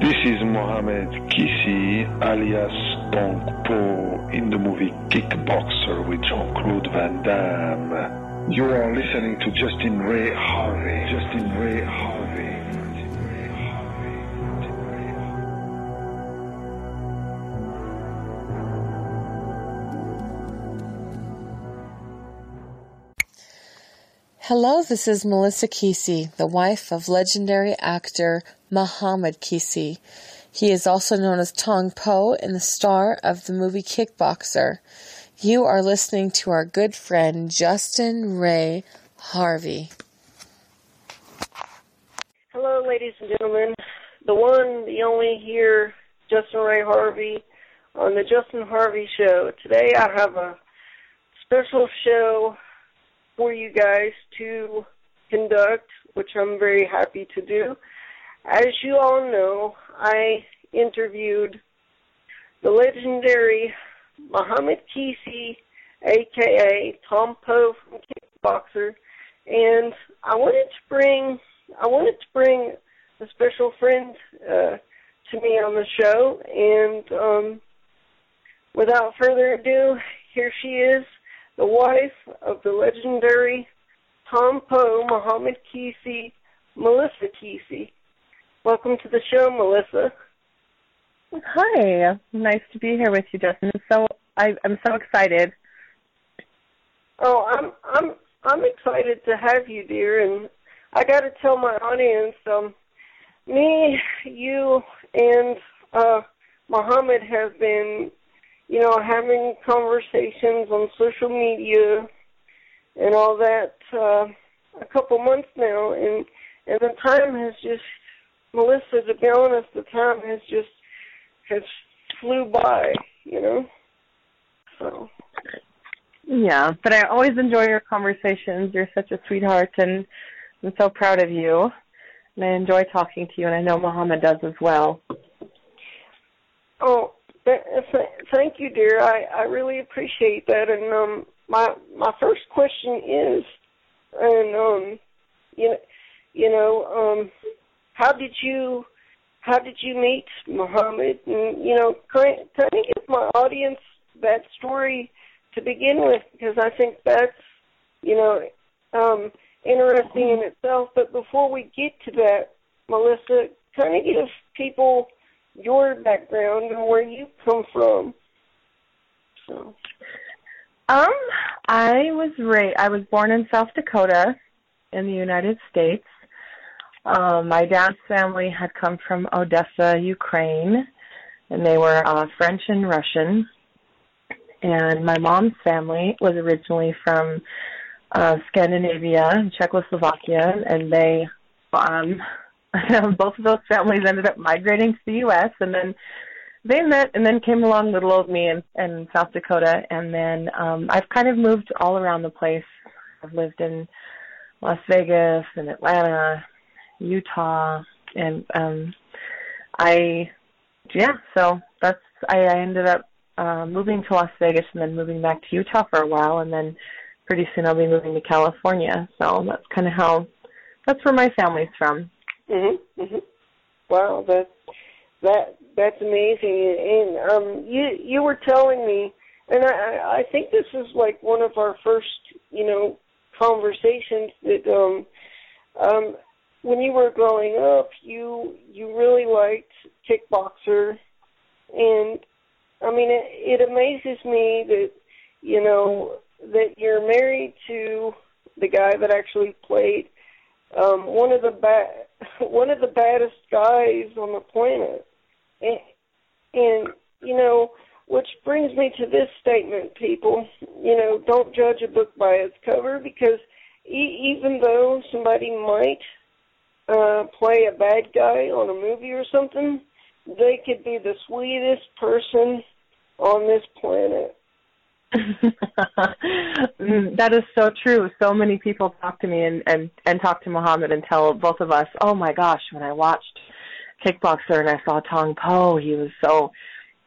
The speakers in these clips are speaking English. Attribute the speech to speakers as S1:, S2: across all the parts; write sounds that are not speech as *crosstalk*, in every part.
S1: This is Mohamed Qissi alias Tong Po in the movie Kickboxer with Jean-Claude Van Damme. You are listening to Justin Ray Harvey. Justin Ray Harvey.
S2: Hello, this is Melissa Qissi, the wife of legendary actor Mohamed Qissi. He is also known as Tong Po and the star of the movie Kickboxer. You are listening to our good friend Justin Ray Harvey.
S3: Hello, ladies and gentlemen. The one, the only here, Justin Ray Harvey on the Justin Harvey Show. Today I have a special show for you guys to conduct, which I'm very happy to do. As you all know, I interviewed the legendary Muhammad Qissi, aka Tong Po from Kickboxer, and I wanted to bring I wanted to bring a special friend uh, to me on the show, and um, without further ado, here she is, the wife of the legendary Tong Po, Muhammad Qissi, Melissa Qissi. Welcome to the show, Melissa.
S4: Hi, nice to be here with you, Justin. So I, I'm so excited.
S3: Oh, I'm I'm I'm excited to have you, dear, and I got to tell my audience, um, me, you, and uh, Muhammad have been you know, having conversations on social media and all that uh, a couple months now, and and the time has just, Melissa, to be honest, the time has just has flew by, you know. So.
S4: Yeah, but I always enjoy your conversations. You're such a sweetheart, and I'm so proud of you. And I enjoy talking to you, and I know Mohammed does as well.
S3: Oh, Thank you, dear. I, I really appreciate that. And um, my my first question is, and um, you know, you know, um, how did you how did you meet Muhammad? And you know, kind of give my audience that story to begin with because I think that's you know um, interesting in itself. But before we get to that, Melissa, kind of give people your background and where you come from. So.
S4: Um, I was raised. I was born in South Dakota, in the United States. Um, my dad's family had come from Odessa, Ukraine, and they were uh, French and Russian. And my mom's family was originally from uh, Scandinavia, and Czechoslovakia, and they um, *laughs* both of those families ended up migrating to the U.S. and then they met and then came along little old me in, in South Dakota and then um I've kind of moved all around the place. I've lived in Las Vegas and Atlanta, Utah and um I yeah, so that's I, I ended up uh moving to Las Vegas and then moving back to Utah for a while and then pretty soon I'll be moving to California. So that's kind of how that's where my family's from.
S3: Mhm. Mhm. Wow, that that that's amazing. And um, you you were telling me, and I I think this is like one of our first you know conversations that um um when you were growing up, you you really liked kickboxer, and I mean it, it amazes me that you know that you're married to the guy that actually played um, one of the ba- *laughs* one of the baddest guys on the planet, and, and you know, which brings me to this statement, people. You know, don't judge a book by its cover because e- even though somebody might uh, play a bad guy on a movie or something, they could be the sweetest person on this planet.
S4: Mm, that is so true. So many people talk to me and, and and talk to Muhammad and tell both of us, "Oh my gosh, when I watched Kickboxer and I saw Tong Po, he was so,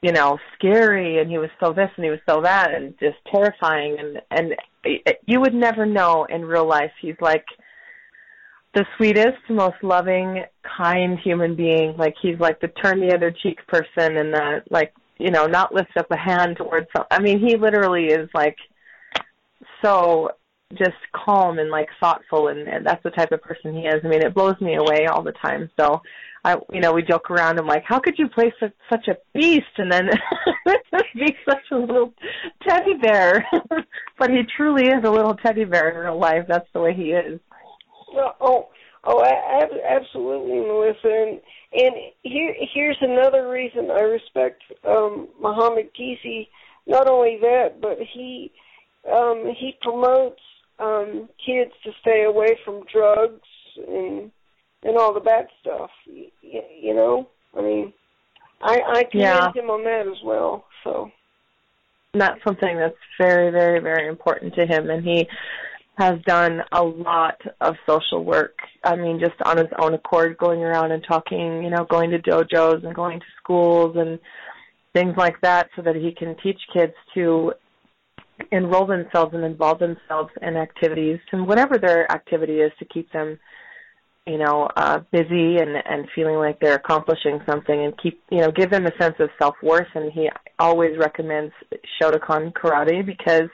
S4: you know, scary and he was so this and he was so that and just terrifying and and eh, eh, you would never know in real life. He's like the sweetest, most loving, kind human being. Like he's like the turn the other cheek person and the like, you know, not lift up a hand towards some I mean, he literally is like so just calm and like thoughtful and, and that's the type of person he is. I mean, it blows me away all the time. So I, you know, we joke around. I'm like, how could you play such, such a beast and then *laughs* be such a little teddy bear? *laughs* but he truly is a little teddy bear in real life. That's the way he is.
S3: Well, oh, oh, ab- absolutely, Melissa. And, and here, here's another reason I respect um, Muhammad Qissi. Not only that, but he um, he promotes um, kids to stay away from drugs and and all the bad stuff. You, you know, I mean, I I commend
S4: Yeah.
S3: him on that as well. So
S4: And that's something that's very, very, very important to him. And he has done a lot of social work. I mean, just on his own accord, going around and talking, you know, going to dojos and going to schools and things like that so that he can teach kids to enroll themselves and involve themselves in activities and whatever their activity is to keep them you know uh busy and and feeling like they're accomplishing something and keep you know give them a sense of self worth and he always recommends Shotokan karate because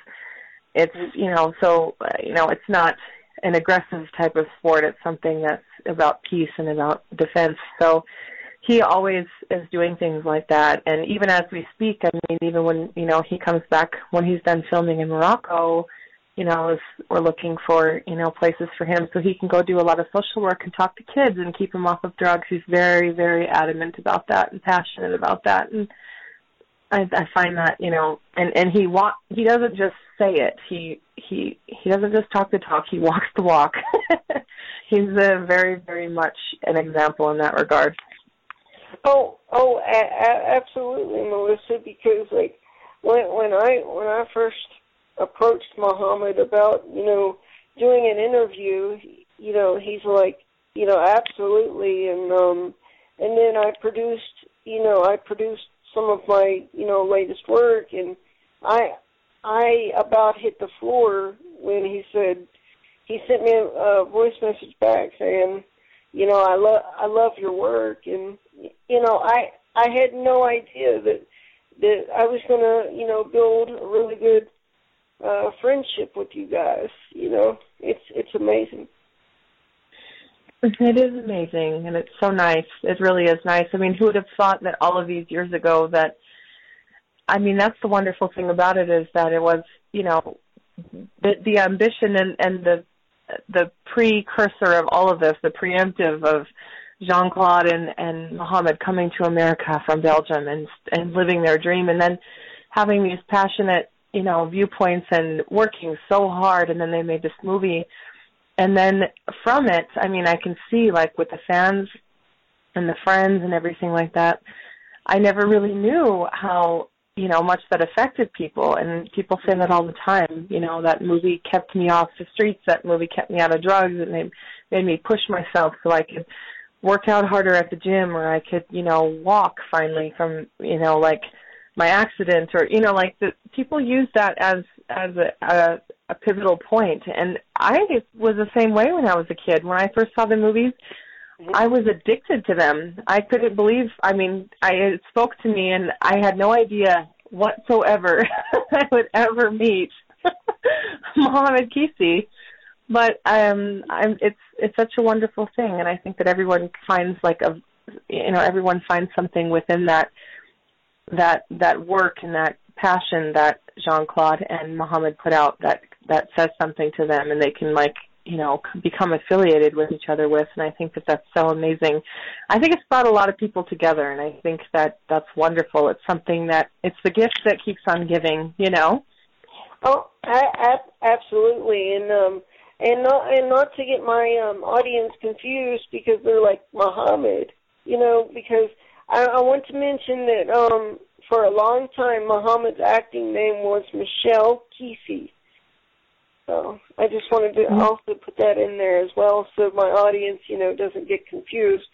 S4: it's you know so uh, you know it's not an aggressive type of sport. It's something that's about peace and about defense. So he always is doing things like that. And even as we speak i mean even when you know he comes back when he's done filming in morocco you know is we're looking for you know places for him so he can go do a lot of social work and talk to kids and keep them off of drugs. He's very very adamant about that and passionate about that. And i i find that you know and and he walk he doesn't just say it he he he doesn't just talk the talk he walks the walk *laughs* he's a very very much an example in that regard
S3: Oh, oh, a- a- absolutely, Melissa. Because like when when I when I first approached Muhammad about you know doing an interview, you know he's like you know absolutely, and um and then I produced you know I produced some of my you know latest work, and I I about hit the floor when he said he sent me a, a voice message back saying you know I love I love your work and you know I I had no idea that that I was going to you know build a really good uh friendship with you guys you know it's it's amazing
S4: It is amazing, and it's so nice. It really is nice. I mean, who would have thought that all of these years ago that? I mean, that's the wonderful thing about it is that it was, you know, the the ambition and and the the precursor of all of this, the preemptive of Jean Claude and and Mohammed coming to America from Belgium and and living their dream, and then having these passionate, you know, viewpoints and working so hard, and then they made this movie and then from it, I mean, I can see like with the fans and the friends and everything like that. I never really knew how you know much that affected people, and people say that all the time. You know, that movie kept me off the streets. That movie kept me out of drugs, and they made me push myself so I could work out harder at the gym, or I could you know walk finally from you know like my accident, or you know like the people use that as as a, a a pivotal point and I was the same way when I was a kid. When I first saw the movies, I was addicted to them. I couldn't believe I mean, I it spoke to me and I had no idea whatsoever *laughs* I would ever meet *laughs* Mohammed Qissi. But um I'm it's it's such a wonderful thing and I think that everyone finds like a you know, everyone finds something within that that that work and that passion that Jean Claude and Mohammed put out that that says something to them and they can like you know become affiliated with each other with and I think that that's so amazing. I think it's brought a lot of people together and I think that that's wonderful. It's something that it's the gift that keeps on giving, you know.
S3: Oh, a- a- absolutely, and um, and not and not to get my um audience confused because they're like Muhammad, you know, because I, I want to mention that um for a long time Muhammad's acting name was Michelle Qissi. So I just wanted to also put that in there as well, so my audience, you know, doesn't get confused.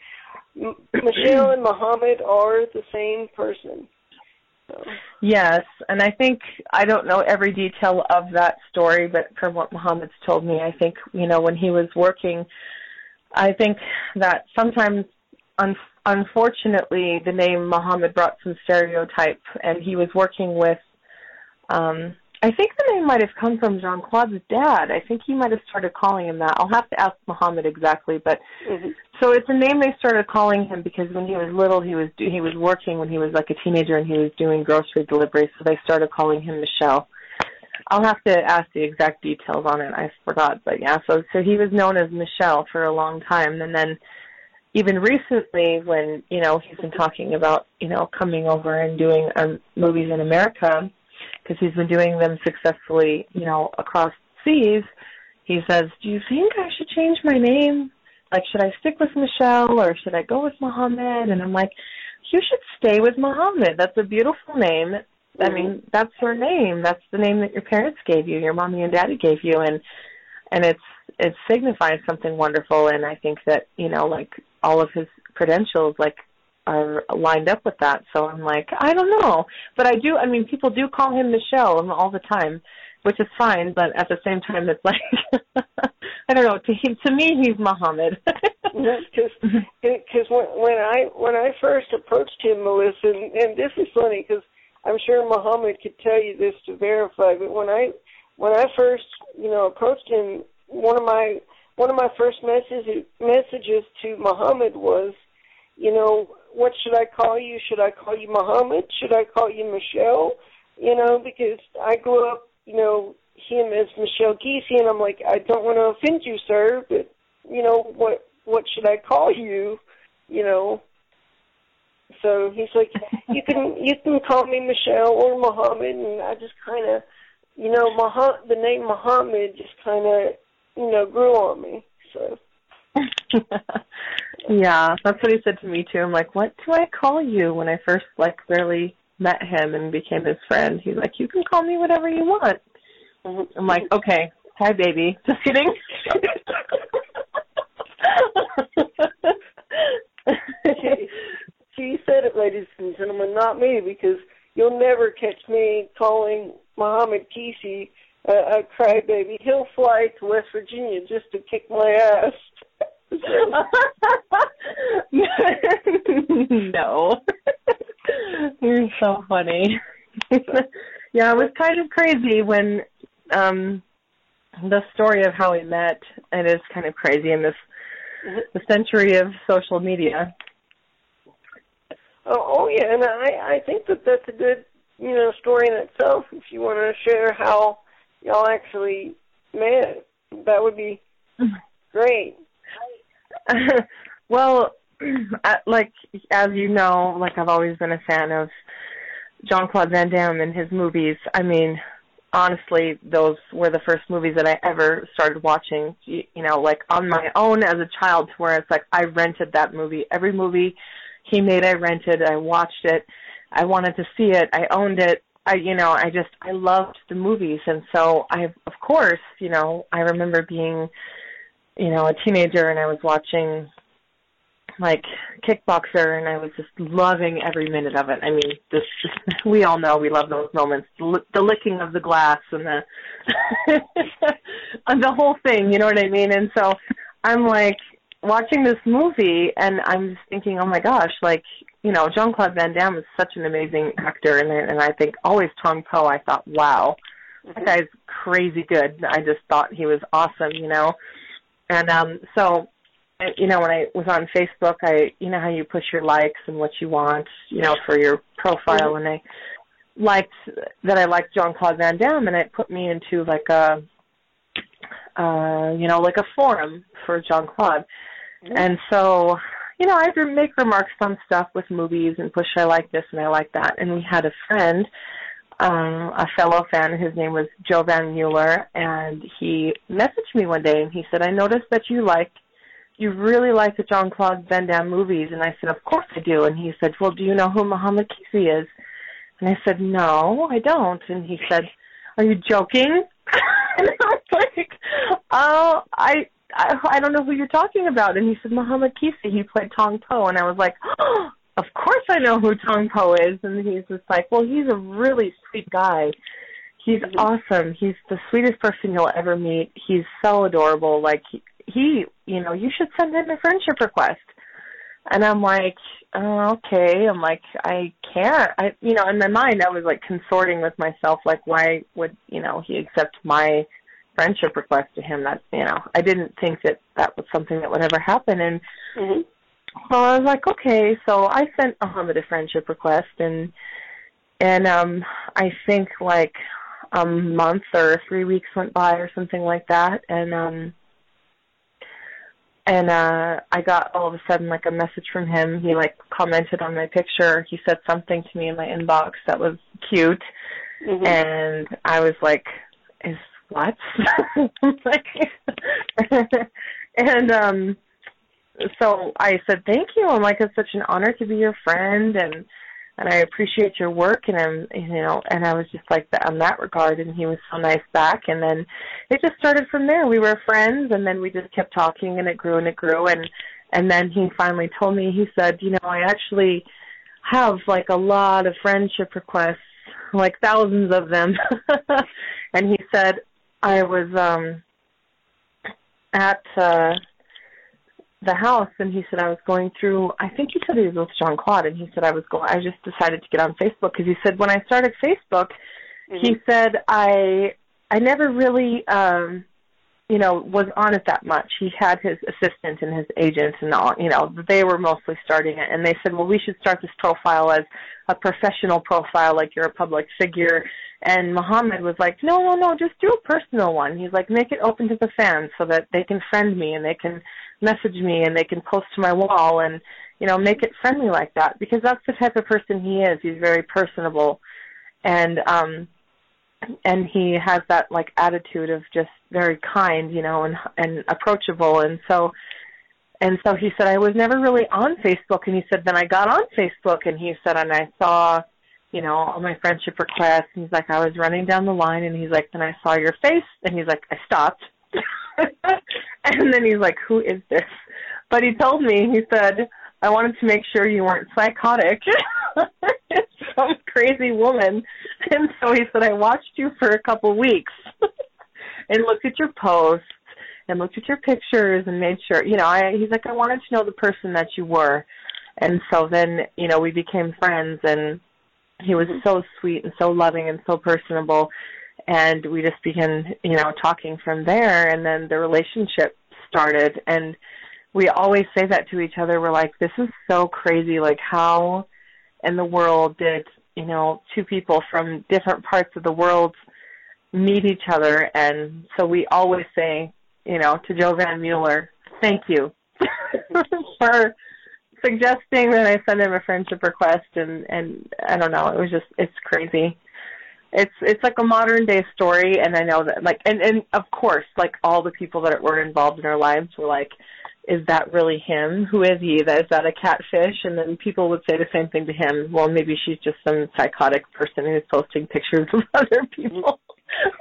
S3: M- *clears throat* Michelle and Muhammad are the same person. So.
S4: Yes, and I think I don't know every detail of that story, but from what Mohammed's told me, I think you know when he was working I think that sometimes, un- unfortunately, the name Muhammad brought some stereotype, and he was working with. Um, I think the name might have come from Jean Claude's dad. I think he might have started calling him that. I'll have to ask Muhammad exactly, but
S3: Mm-hmm.
S4: so it's a name they started calling him because when he was little, he was do- he was working when he was like a teenager and he was doing grocery delivery, so they started calling him Michelle. I'll have to ask the exact details on it. I forgot, but yeah. So so he was known as Michelle for a long time, and then even recently, when you know he's been talking about you know coming over and doing um, movies in America, because he's been doing them successfully, you know, across seas. He says, "Do you think I should change my name? Like, should I stick with Michelle or should I go with Mohammed?" And I'm like, "You should stay with Mohammed. That's a beautiful name. I mean, mm-hmm. that's your name. That's the name that your parents gave you, your mommy and daddy gave you, and and it's it signifies something wonderful. And I think that you know, like all of his credentials, like are lined up with that. So I'm like, I don't know, but I do. I mean, people do call him Michelle all the time, which is fine. But at the same time, it's like *laughs* I don't know. To him, to me, he's Muhammad. *laughs*
S3: because because *laughs* when when I when I first approached him, Melissa, and, and this is funny because I'm sure Muhammad could tell you this to verify, but when I when I first you know approached him, one of my one of my first messages messages to Muhammad was, you know, what should I call you? Should I call you Muhammad? Should I call you Michelle? You know, because I grew up, you know, him as Michelle Qissi, and I'm like, I don't want to offend you, sir, but you know what what should I call you? You know. So he's like, you can you can call me Michelle or Muhammad, and I just kind of, you know, Muhammad, the name Muhammad just kind of, you know, grew on me. So. *laughs*
S4: yeah, that's what he said to me too. I'm like, what do I call you when I first like barely met him and became his friend? He's like, you can call me whatever you want. Mm-hmm. I'm like, okay, hi baby. *laughs* Just kidding.
S3: she, she said it, ladies and gentlemen, not me, because you'll never catch me calling Muhammad Qissi a, a crybaby. He'll fly to West Virginia just to kick my ass. *laughs*
S4: no. *laughs* You're so funny. *laughs* yeah, it was kind of crazy when um the story of how we met and it is kind of crazy in this the century of social media.
S3: Oh, oh yeah, and I I think that that's a good you know story in itself. If you want to share how y'all actually met, that would be great. *laughs*
S4: well, *clears throat* like as you know, like I've always been a fan of Jean Claude Van Damme and his movies. I mean, honestly, those were the first movies that I ever started watching. You, you know, like on my own as a child, to where it's like I rented that movie. Every movie he made, I rented. I watched it. I wanted to see it. I owned it. I, you know, I just I loved the movies, and so I, of course, you know, I remember being, you know, a teenager, and I was watching like kickboxer and I was just loving every minute of it. I mean, this *laughs* we all know we love those moments, the, licking of the glass and the *laughs* and the whole thing, you know what I mean? And so I'm like watching this movie and I'm just thinking, "Oh my gosh, like, you know, Jean-Claude Van Damme is such an amazing actor and and I think always Tong Po, I thought, "Wow, that mm-hmm. guy's crazy good." I just thought he was awesome, you know. And um so I, you know, when I was on Facebook, I, you know, how you push your likes and what you want, you know, for your profile, and I liked that I liked Jean Claude Van Damme, and it put me into like a, uh, you know, like a forum for Jean Claude, and so, you know, I make remarks on stuff with movies and push I like this and I like that, and we had a friend. Um, a fellow fan, his name was Joe Van Mueller, and he messaged me one day and he said, I noticed that you like you really like the Jean Claude Van Damme movies. And I said, Of course I do. And he said, Well, do you know who Muhammad Qissi is? And I said, No, I don't. And he said, Are you joking? *laughs* and I was like, Oh, I I I don't know who you're talking about. And he said, Muhammad Qissi, he played Tong Po. And I was like, *gasps* oh, Of course I know who Tong Po is and he's just like, Well, he's a really sweet guy. He's awesome. He's the sweetest person you'll ever meet. He's so adorable. Like he, he, you know, you should send him a friendship request. And I'm like, oh, okay. I'm like, I can't. I, you know, in my mind, I was like consorting with myself, like, why would, you know, he accept my friendship request to him? That, you know, I didn't think that that was something that would ever happen. And
S3: hmm
S4: so I was like, okay. So I sent Muhammad a friendship request, and and um, I think like a month or three weeks went by or something like that, and um, and uh, I got all of a sudden like a message from him. He like commented on my picture. He said something to me in my inbox that was cute,
S3: hmm
S4: and I was like, "Is what?" *laughs* like, *laughs* and um, so I said, "Thank you." I'm like, "It's such an honor to be your friend, and and I appreciate your work." And I'm, you know, and I was just like that on that regard. And he was so nice back. And then it just started from there. We were friends, and then we just kept talking, and it grew and it grew. And and then he finally told me. He said, "You know, I actually have like a lot of friendship requests, like thousands of them." *laughs* and he said, "I was um at." uh the house and he said I was going through I think he said he was with Jean Claude and he said I was going I just decided to get on Facebook because he said when I started Facebook he said I I never really um you know was on it that much. He had his assistant and his agents and all you know they were mostly starting it and they said well we should start this profile as a professional profile like you're a public figure and Muhammad was like no no no just do a personal one. He's like make it open to the fans so that they can friend me and they can message me and they can post to my wall and you know make it friendly like that because that's the type of person he is. He's very personable. And um and he has that like attitude of just very kind you know and and approachable. And so and so he said I was never really on Facebook. And he said then I got on Facebook. And he said and I saw you know all my friendship requests. And he's like I was running down the line. And he's like then I saw your face. And he's like I stopped *laughs* *laughs* and then he's like, Who is this? But he told me, he said, I wanted to make sure you weren't psychotic. *laughs* Some crazy woman. And so he said, I watched you for a couple weeks *laughs* and looked at your posts and looked at your pictures and made sure, you know, I, he's like, I wanted to know the person that you were. And so then, you know, we became friends and he was mm-hmm. so sweet and so loving and so personable and we just began you know talking from there and then the relationship started. And we always say that to each other. We're like this is so crazy. Like how in the world did you know two people from different parts of the world meet each other? And so we always say you know to joe van mueller thank you *laughs* for suggesting that i send him a friendship request. And and i don't know. It was just it's crazy it's it's like a modern day story and i know that like and and of course like all the people that were involved in our lives were like is that really him? Who is he? That is that a catfish? And then people would say the same thing to him. Well maybe she's just some psychotic person who's posting pictures of *laughs* other people.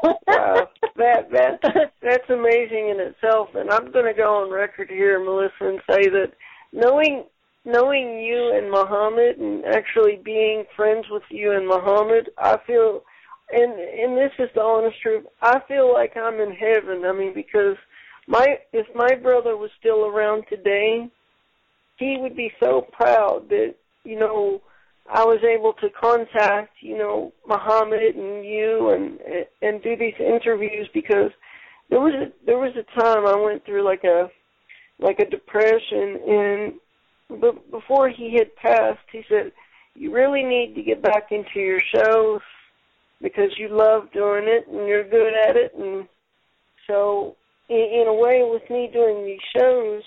S3: Wow, *laughs* that that that's amazing in itself. And I'm going to go on record here, Melissa, and say that knowing knowing you and Muhammad, and actually being friends with you and Muhammad, I feel, and and this is the honest truth. I feel like I'm in heaven. I mean, because my if my brother was still around today, he would be so proud that you know I was able to contact, you know, Muhammad and you and and do these interviews because there was a there was a time I went through like a like a depression and but before he had passed he said you really need to get back into your shows because you love doing it and you're good at it. And so in, in a way with me doing these shows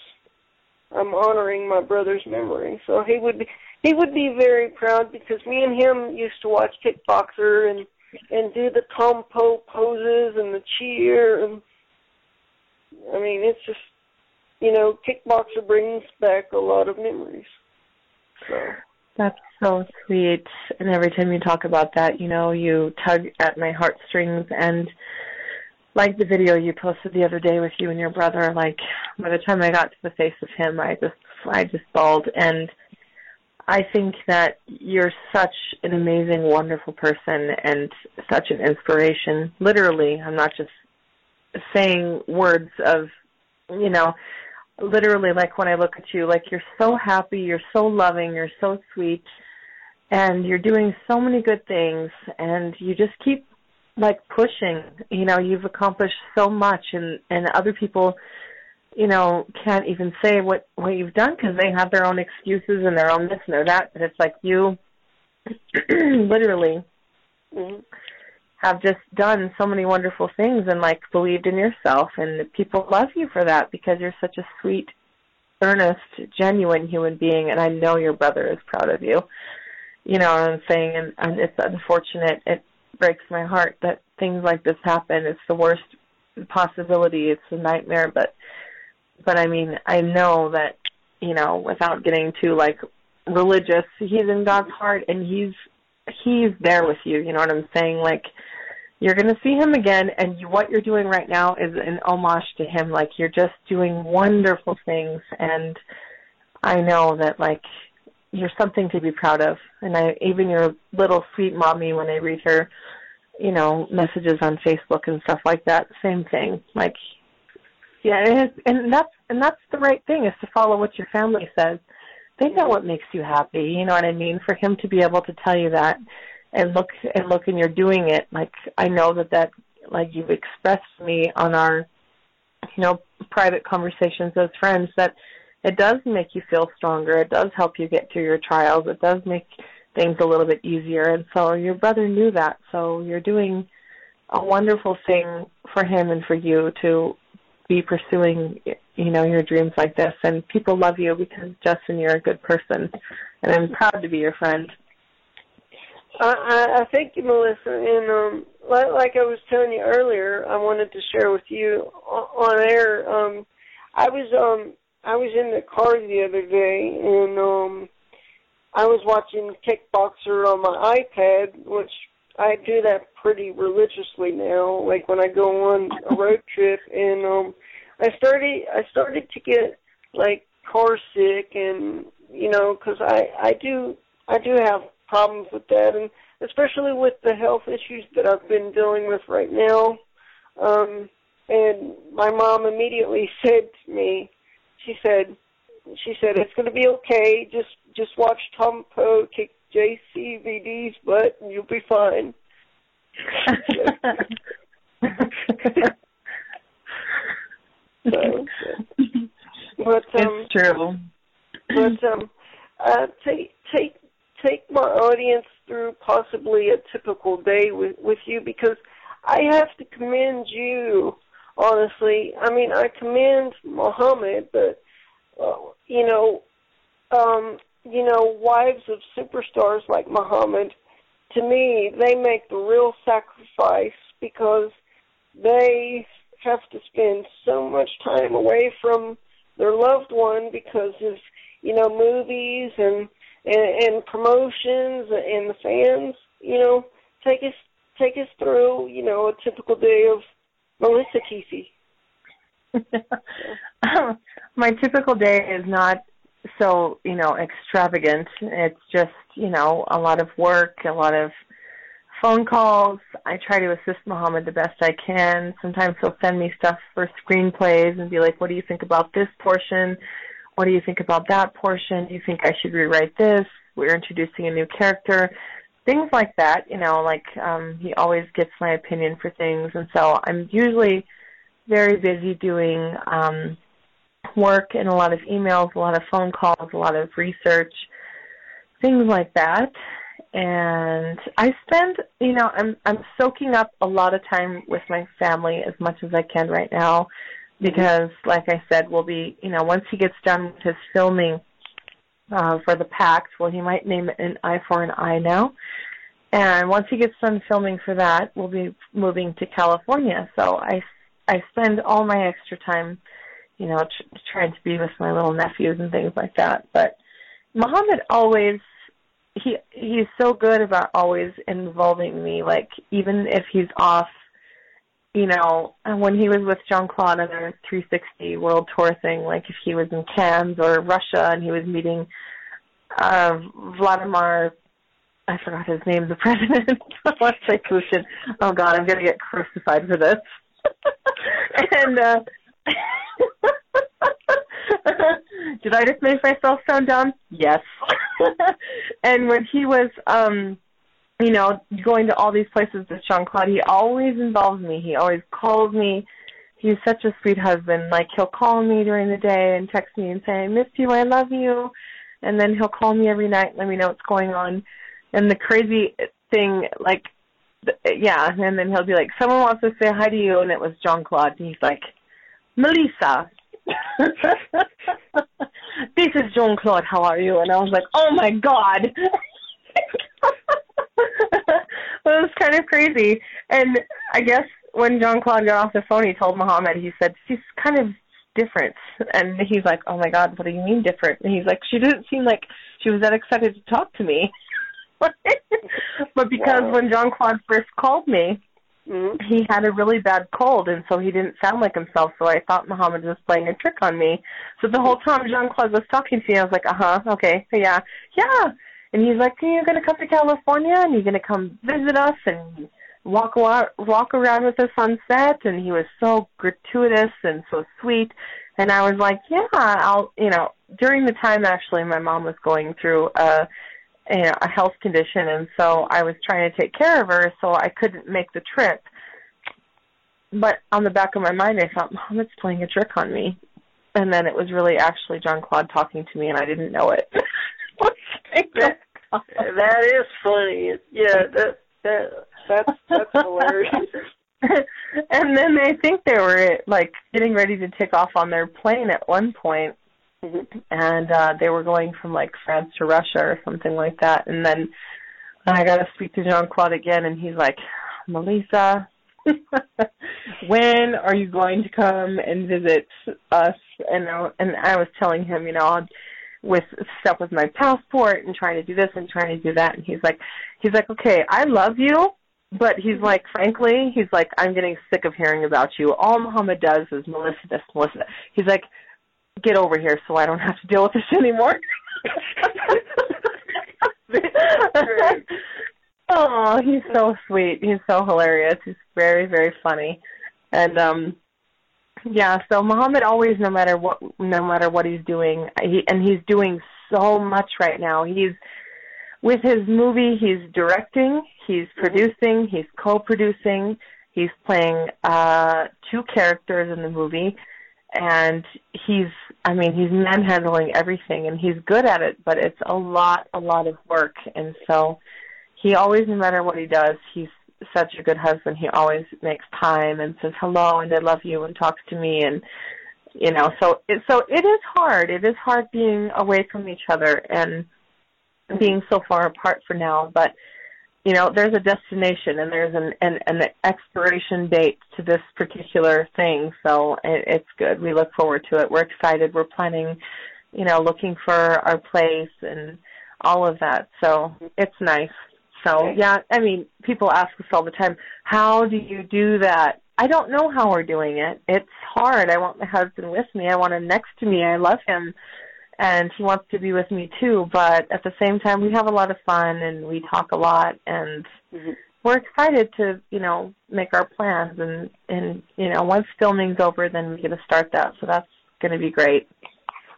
S3: I'm honoring my brother's memory. So he would be he would be very proud because me and him used to watch kickboxer and and do the Tong Po poses and the cheer and I mean it's just you know kickboxer brings back a lot of memories. So
S4: That's so sweet. And every time you talk about that, you know, you tug at my heartstrings and like the video you posted the other day with you and your brother, like by the time I got to the face of him I just I just bawled and I think that you're such an amazing, wonderful person and such an inspiration. Literally, I'm not just saying words of you know, literally like when I look at you, like you're so happy, you're so loving, you're so sweet, and you're doing so many good things, and you just keep like pushing. You know, you've accomplished so much, and and other people, you know, can't even say what what you've done because they have their own excuses and their own this and their that. But it's like you, *clears throat* literally.
S3: Mhm.
S4: Have just done so many wonderful things and like believed in yourself and people love you for that because you're such a sweet earnest genuine human being and i know your brother is proud of you. You know what i'm saying? And, and it's unfortunate. It breaks my heart that things like this happen. It's the worst possibility. It's a nightmare. But but i mean i know that you know without getting too like religious he's in god's heart and he's he's there with you. You know what I'm saying? Like you're going to see him again, and you, what you're doing right now is an homage to him. Like you're just doing wonderful things, and I know that like you're something to be proud of. And I even your little sweet mommy when I read her, you know, messages on Facebook and stuff like that, same thing. Like yeah, and, and that's and that's the right thing is to follow what your family says they know what makes you happy. You know what I mean? For him to be able to tell you that and look and look and you're doing it, like I know that that like you've expressed to me on our you know private conversations as friends that it does make you feel stronger. It does help you get through your trials. It does make things a little bit easier. And so your brother knew that. So you're doing a wonderful thing for him and for you to be pursuing you know your dreams like this and people love you because justin you're a good person and i'm proud to be your friend
S3: I, I, thank you, Melissa. And um, like, like I was telling you earlier, I wanted to share with you on, on air. Um, I was um, I was in the car the other day, and um, I was watching Kickboxer on my iPad, which I do that pretty religiously now. Like when I go on a road trip, and um, I started I started to get like car sick, and you know, because I I do I do have problems with that, and especially with the health issues that I've been dealing with right now. Um, and my mom immediately *laughs* said to me, she said, she said it's going to be okay. Just just watch Tong Po kick JCVD's butt, and you'll be fine. *laughs* so, but um,
S4: it's true.
S3: but um, uh, take take take my audience through possibly a typical day with with you because I have to commend you. Honestly, I mean, I commend Muhammad, but uh, you know, um, you know, wives of superstars like Muhammad, to me, they make the real sacrifice because they have to spend so much time away from their loved one because of you know movies and and, and promotions and the fans. You know, take us take us through you know a typical day of Melissa Qissi. *laughs*
S4: Um, my typical day is not so you know extravagant. It's just you know a lot of work, a lot of phone calls. I try to assist Muhammad the best I can. Sometimes he'll send me stuff for screenplays and be like, "What do you think about this portion? What do you think about that portion? Do you think I should rewrite this? We're introducing a new character." Things like that, you know, like um he always gets my opinion for things and so I'm usually very busy doing um work and a lot of emails, a lot of phone calls, a lot of research, things like that and I spend, you know, I'm I'm soaking up a lot of time with my family as much as I can right now because like I said, we'll be, you know, once he gets done with his filming uh for the pact, well he might name it an eye for an eye now. And once he gets done filming for that, we'll be moving to California. So I I spend all my extra time, you know, tr- trying to be with my little nephews and things like that. But Muhammad always he he's so good about always involving me like even if he's off you know when he was with Jean Claude on their 360 world tour thing like if he was in Cannes or Russia and he was meeting uh Vladimir I forgot his name the *laughs* president oh god I'm to get crucified for this *laughs* and uh *laughs* Did I just make myself sound dumb? Yes. *laughs* and when he was um you know, going to all these places with Jean Claude, he always involves me. He always calls me. He's such a sweet husband. Like he'll call me during the day and text me and say, I miss you, I love you and then he'll call me every night, let me know what's going on. And the crazy thing, like yeah, and then he'll be like, Someone wants to say hi to you and it was Jean Claude and he's like, Melissa *laughs* This is Jean Claude, how are you? And I was like, Oh my god *laughs* it was kind of crazy. And I guess when Jean Claude got off the phone, he told Muhammad, he said, she's kind of different. And he's like, oh my God, what do you mean different? And he's like, she didn't seem like she was that excited to talk to me. *laughs* but because wow. when Jean Claude first called me, mm-hmm. he had a really bad cold, and so he didn't sound like himself. So I thought Muhammad was playing a trick on me. So the whole time Jean Claude was talking to me, I was like, uh huh, okay, yeah, yeah. And he's like, are you going to come to California and you're going to come visit us and walk walk around with us on set? And he was so gratuitous and so sweet. And I was like, yeah, I'll, you know, during the time actually my mom was going through a, you know, a health condition and so I was trying to take care of her so I couldn't make the trip. But on the back of my mind I thought, Mom, it's playing a trick on me. And then it was really actually John Claude talking to me and I didn't know it. *laughs*
S3: that, that is funny. Yeah, that that that's that's hilarious. *laughs*
S4: and then they think they were like getting ready to take off on their plane at one point, mm-hmm. and uh they were going from like France to Russia or something like that. And then I got to speak to Jean Claude again, and he's like, Melissa, *laughs* when are you going to come and visit us? And I, and I was telling him, you know, I'll with stuff with my passport and trying to do this and trying to do that and he's like he's like okay i love you but he's like frankly he's like i'm getting sick of hearing about you all muhammad does is melissa this melissa he's like get over here so i don't have to deal with this *laughs* anymore oh he's so sweet he's so hilarious he's very very funny and um yeah, so Muhammad always, no matter what, no matter what he's doing, he and he's doing so much right now. He's with his movie. He's directing. He's producing. He's co-producing. He's playing uh two characters in the movie, and he's, I mean, he's manhandling everything, and he's good at it. But it's a lot, a lot of work, and so he always, no matter what he does, he's such a good husband. He always makes time and says hello and I love you and talks to me and you know, so it so it is hard. It is hard being away from each other and being so far apart for now, but you know, there's a destination and there's an an, an expiration date to this particular thing, so it, it's good. We look forward to it. We're excited. We're planning, you know, looking for our place and all of that. So it's nice. So yeah, I mean, people ask us all the time, how do you do that? I don't know how we're doing it. It's hard. I want my husband with me. I want him next to me. I love him and he wants to be with me too, but at the same time we have a lot of fun and we talk a lot and mm-hmm. we're excited to, you know, make our plans and and you know, once filming's over then we're going to start that. So that's going to be great.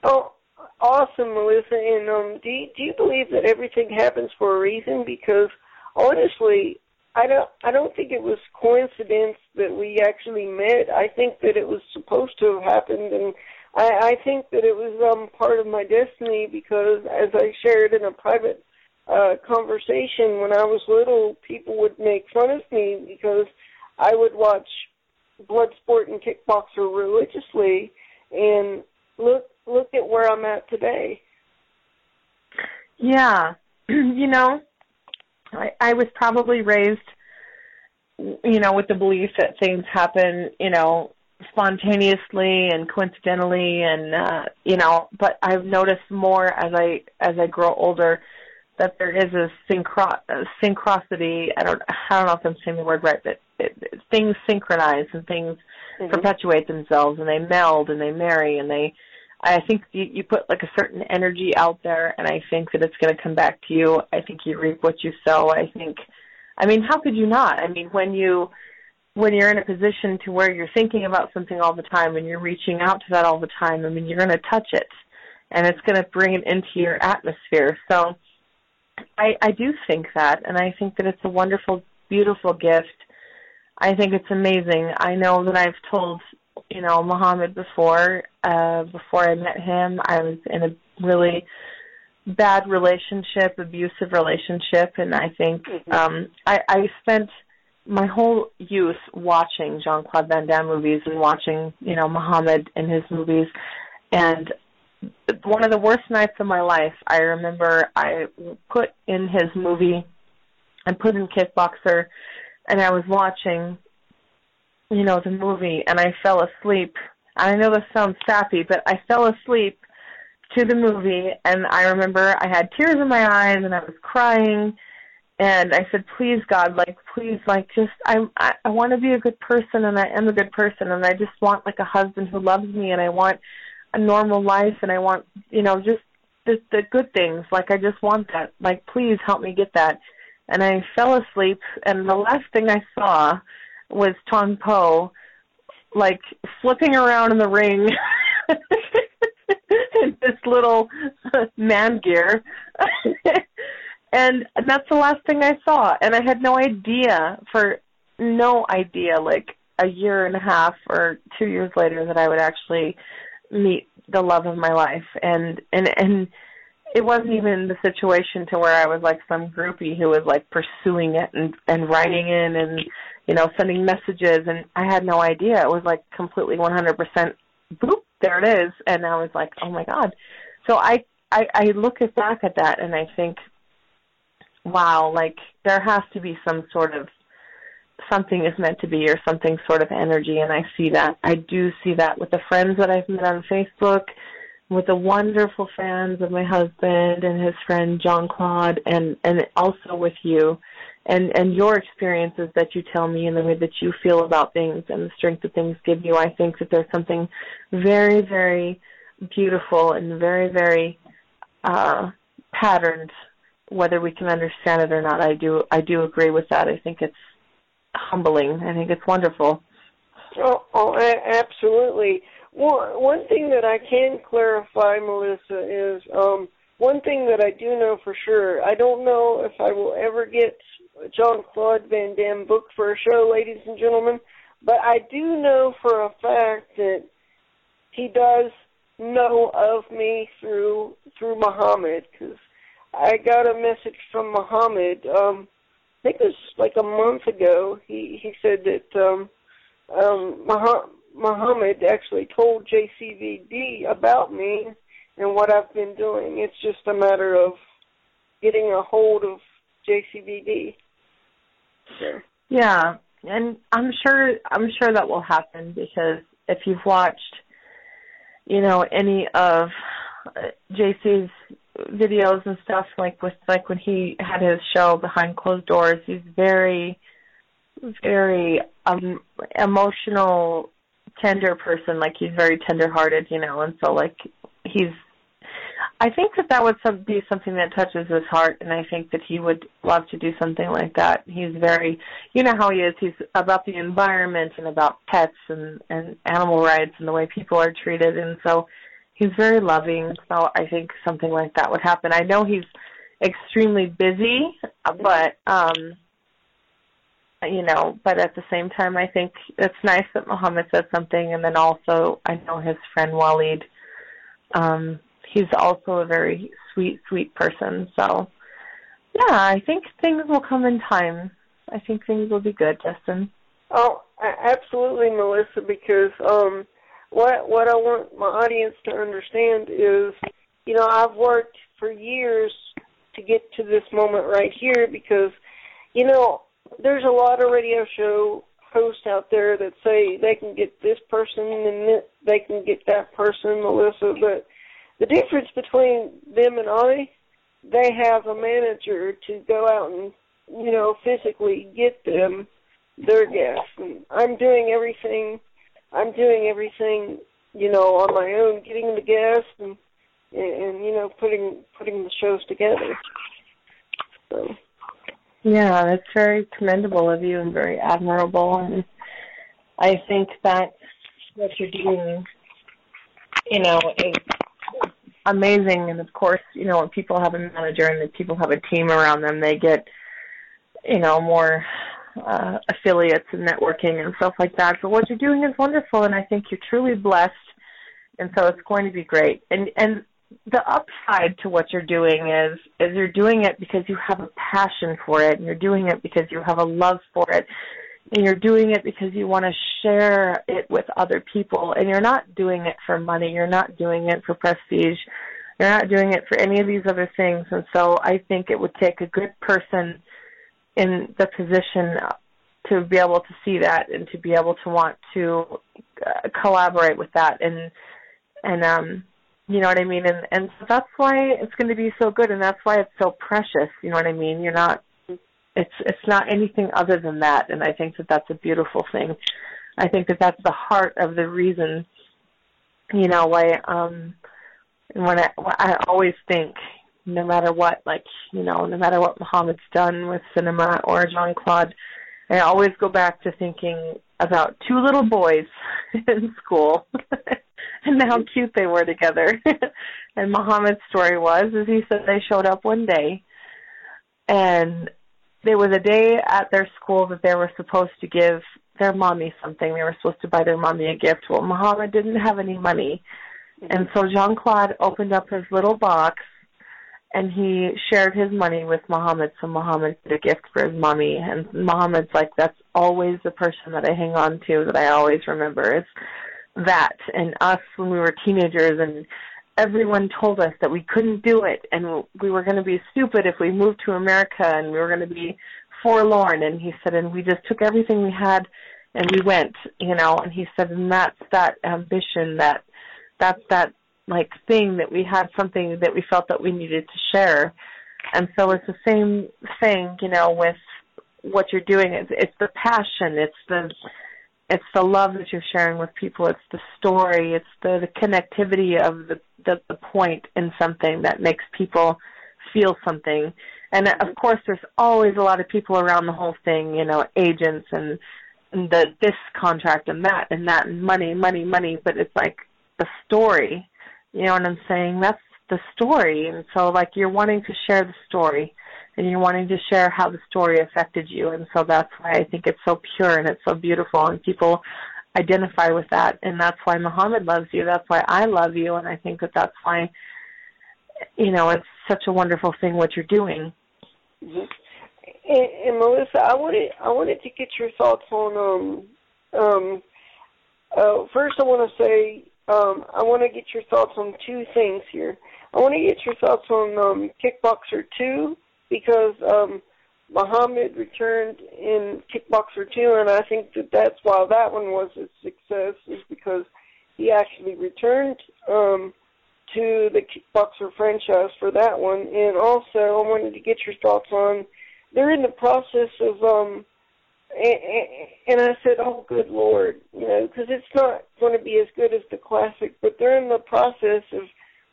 S3: Oh, awesome, Melissa. And um, do you, do you believe that everything happens for a reason? Because honestly, I don't I don't think it was coincidence that we actually met. I think that it was supposed to have happened, and I, I think that it was um part of my destiny because, as I shared in a private uh conversation when I was little, people would make fun of me because I would watch Bloodsport and Kickboxer religiously, and look look at where I'm at today.
S4: Yeah, *clears throat* you know, I, I was probably raised, you know, with the belief that things happen, you know, spontaneously and coincidentally, and uh, you know, but I've noticed more as I as I grow older that there is a, synchro- synchronicity. I don't I don't know if I'm saying the word right, but it, it, things synchronize and things mm-hmm. perpetuate themselves and they meld and they marry and they I think you, you put like a certain energy out there, and I think that it's going to come back to you. I think you reap what you sow. I think, I mean, how could you not? I mean, when you when you're in a position to where you're thinking about something all the time and you're reaching out to that all the time, I mean, you're going to touch it and it's going to bring it into your atmosphere. So I, I do think that, and I think that it's a wonderful, beautiful gift. I think it's amazing. I know that I've told, you know, Muhammad before, uh, before I met him, I was in a really bad relationship, abusive relationship, and I think
S3: Mm-hmm.
S4: um, I, I spent my whole youth watching Jean Claude Van Damme movies and watching, you know, Muhammad and his movies, and one of the worst nights of my life. I remember I put in his movie, I put in Kickboxer, and I was watching, you know, the movie, and I fell asleep. And I know this sounds sappy, but I fell asleep to the movie and I remember I had tears in my eyes and I was crying and I said, Please God, like please like just I'm I, I want to be a good person and I am a good person and I just want like a husband who loves me and I want a normal life and I want you know, just the the good things. Like I just want that. Like please help me get that. And I fell asleep and the last thing I saw was Tong Po like flipping around in the ring *laughs* in this little man gear. *laughs* and that's the last thing I saw. And I had no idea for no idea, like a year and a half or two years later that I would actually meet the love of my life. And and and it wasn't even the situation to where I was like some groupie who was like pursuing it and and writing in and you know sending messages and I had no idea. It was like completely 100% boop there it is and I was like oh my god. So I I I look back at that and I think wow, like there has to be some sort of something is meant to be or something sort of energy and I see that. I do see that with the friends that I've met on Facebook with the wonderful fans of my husband and his friend Jean Claude and and also with you and and your experiences that you tell me and the way that you feel about things and the strength that things give you I think that there's something very very beautiful and very very uh patterned whether we can understand it or not I do I do agree with that I think it's humbling I think it's wonderful
S3: Oh, oh absolutely. One one thing that I can clarify, Melissa, is um, one thing that I do know for sure. I don't know if I will ever get Jean Claude Van Damme booked for a show, ladies and gentlemen, but I do know for a fact that he does know of me through through Muhammad because I got a message from Muhammad. Um, I think it was like a month ago. He he said that um, um, Muhammad Muhammad actually told JCVD about me and what I've been doing. It's just a matter of getting a hold of JCVD. Sure.
S4: Yeah, and I'm sure I'm sure that will happen because if you've watched, you know, any of uh, JC's videos and stuff, like with like when he had his show behind closed doors, he's very, very um emotional, tender person. Like he's very tender-hearted, you know, and so like he's I think that that would some, be something that touches his heart, and I think that he would love to do something like that. He's very, you know how he is. He's about the environment and about pets and and animal rights and the way people are treated, and so he's very loving. So I think something like that would happen. I know he's extremely busy, but um you know, but at the same time, I think it's nice that Muhammad said something, and then also I know his friend Waleed. Um, he's also a very sweet, sweet person. So, yeah, I think things will come in time. I think things will be good, Justin.
S3: Oh, absolutely, Melissa. Because um, what what I want my audience to understand is, you know, I've worked for years to get to this moment right here. Because, you know, there's a lot of radio show hosts out there that say they can get this person and th- they can get that person, Melissa, but the difference between them and I, they have a manager to go out and, you know, physically get them their guests. And I'm doing everything, I'm doing everything, you know, on my own, getting the guests and, and, you know, putting, putting the shows together. So.
S4: Yeah, that's very commendable of you and very admirable. And I think that what you're doing, you know, is amazing. And of course, you know, when people have a manager and the people have a team around them, they get, you know, more uh, affiliates and networking and stuff like that. But what you're doing is wonderful, and I think you're truly blessed. And so it's going to be great. And and the upside to what you're doing is is you're doing it because you have a passion for it, and you're doing it because you have a love for it, and you're doing it because you want to share it with other people, and you're not doing it for money, you're not doing it for prestige, you're not doing it for any of these other things. And so I think it would take a good person in the position to be able to see that and to be able to want to uh, collaborate with that and and um you know what I mean? And and so that's why it's going to be so good, and that's why it's so precious. You know what I mean? You're not. It's it's not anything other than that, and I think that that's a beautiful thing. I think that that's the heart of the reason. You know why? Um, when I I always think, no matter what, like you know, no matter what Mohammed's done with cinema or Jean Claude, I always go back to thinking about two little boys *laughs* in school *laughs* and how cute they were together. *laughs* and Muhammad's story was, is he said they showed up one day, and there was a day at their school that they were supposed to give their mommy something. They were supposed to buy their mommy a gift. Well, Muhammad didn't have any money, and mm-hmm. so Jean Claude opened up his little box and he shared his money with Muhammad, so Muhammad did a gift for his mommy. And Muhammad's like, that's always the person that I hang on to, that I always remember. It's that and us when we were teenagers and everyone told us that we couldn't do it and we were going to be stupid if we moved to America and we were going to be forlorn and he said and we just took everything we had and we went you know and he said and that's that ambition that that's that like thing that we had something that we felt that we needed to share and so it's the same thing you know with what you're doing it's it's the passion it's the it's the love that you're sharing with people. It's the story. It's the, the connectivity of the, the the point in something that makes people feel something. And uh, of course, there's always a lot of people around the whole thing. You know, agents and, and the this contract and that and that and money, money, money. But it's like the story. You know what I'm saying? That's the story. And so, like, you're wanting to share the story and you're wanting to share how the story affected you. And so that's why I think it's so pure and it's so beautiful and people identify with that. And that's why Muhammad loves you. That's why I love you. And I think that that's why, you know, it's such a wonderful thing what you're doing.
S3: Mm-hmm. And, and Melissa, I wanted I wanted to get your thoughts on um um uh first I want to say um I want to get your thoughts on two things here. I want to get your thoughts on um Kickboxer 2 because um, Muhammad returned in Kickboxer 2, and I think that that's why that one was a success, is because he actually returned um, to the Kickboxer franchise for that one. And also, I wanted to get your thoughts on they're in the process of, um, and, and I said, oh, good Lord, you know, because it's not going to be as good as the classic, but they're in the process of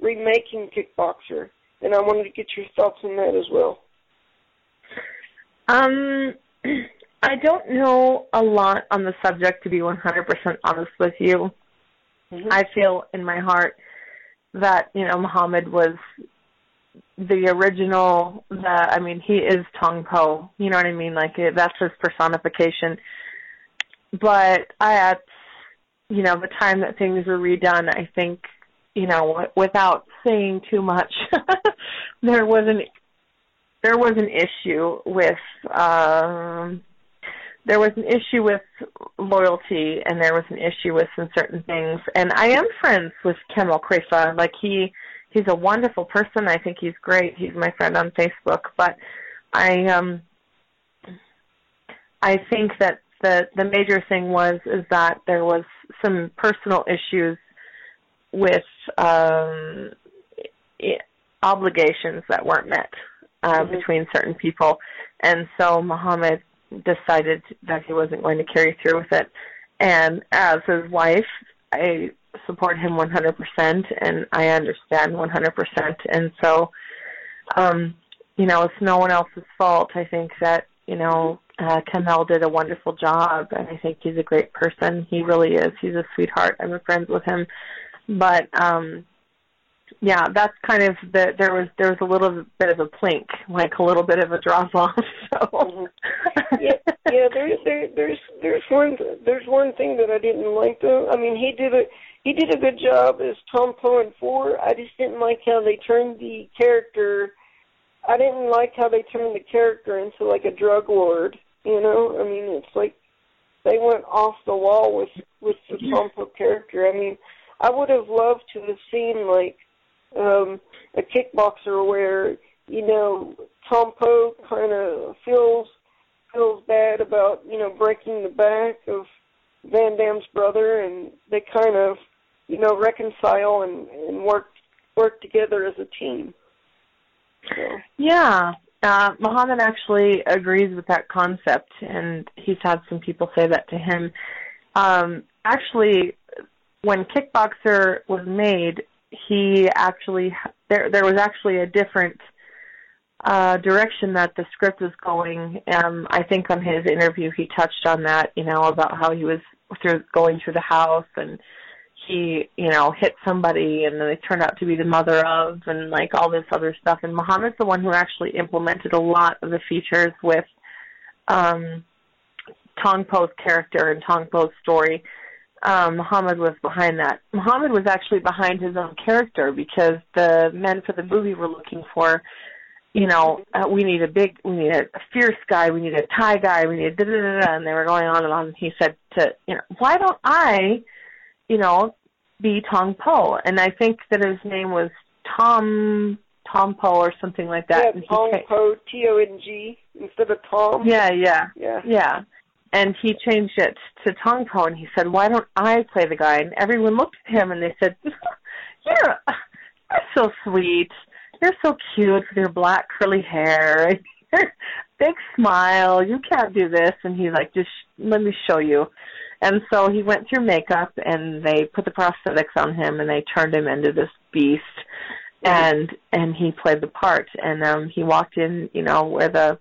S3: remaking Kickboxer, and I wanted to get your thoughts on that as well.
S4: Um, *clears throat* I don't know a lot on the subject, to be 100% honest with you. Mm-hmm. I feel in my heart that, you know, Muhammad was the original, the, I mean, he is Tong Po. You know what I mean? Like, it, that's his personification. But I, at, you know, the time that things were redone, I think, you know, w- without saying too much, *laughs* there was an there was an issue with um there was an issue with loyalty and there was an issue with some certain things and I am friends with Kamel Krifa. Like he he's a wonderful person. I think he's great. He's my friend on Facebook. But I um I think that the the major thing was is that there was some personal issues with um obligations that weren't met uh, mm-hmm. between certain people. And so Muhammad decided that he wasn't going to carry through with it. And as his wife, I support him 100% and I understand 100%. And so, um, you know, it's no one else's fault. I think that, you know, uh, Kamel did a wonderful job, and I think he's a great person. He really is. He's a sweetheart. I'm friends with him, but um, yeah, that's kind of the there was there was a little bit of a plink, like a little bit of a drop off. *laughs* So
S3: yeah, yeah. There's there, there's there's one there's one thing that I didn't like though. I mean, he did a he did a good job as Tong Po in four. I just didn't like how they turned the character. I didn't like how they turned the character into like a drug lord. You know, I mean, it's like they went off the wall with with the Tong Po character. I mean, I would have loved to have seen like um a kickboxer where you know Tong Po kind of feels feels bad about you know breaking the back of Van Damme's brother, and they kind of you know reconcile and and work work together as a team. So.
S4: Yeah, uh, Muhammad actually agrees with that concept, and he's had some people say that to him. Um, actually, when Kickboxer was made, he actually there there was actually a different uh, direction that the script was going. Um, I think on his interview he touched on that, you know, about how he was through going through the house and he, you know, hit somebody and then they turned out to be the mother of and like all this other stuff. And Muhammad's the one who actually implemented a lot of the features with um Tong Po's character and Tong Po's story. Um, Muhammad was behind that. Muhammad was actually behind his own character because the men for the movie were looking for you know, uh, we need a big, we need a, fierce guy, we need a Thai guy, we need da da da, and they were going on and on. And he said to, you know, why don't I, you know, be Tong Po? And I think that his name was Tom Tom Po or something like that.
S3: Yeah, Tong
S4: he,
S3: Po, T O N G instead of Tom.
S4: yeah, yeah,
S3: Yeah.
S4: yeah. And he changed it to Tong Po, and he said, "Why don't I play the guy?" And everyone looked at him and they said, *laughs* "You're, you're so sweet." you're so cute with your black curly hair *laughs* big smile. You can't do this. And he's like, just let me show you. And so he went through makeup and they put the prosthetics on him and they turned him into this beast. And and he played the part. And um he walked in, you know, where the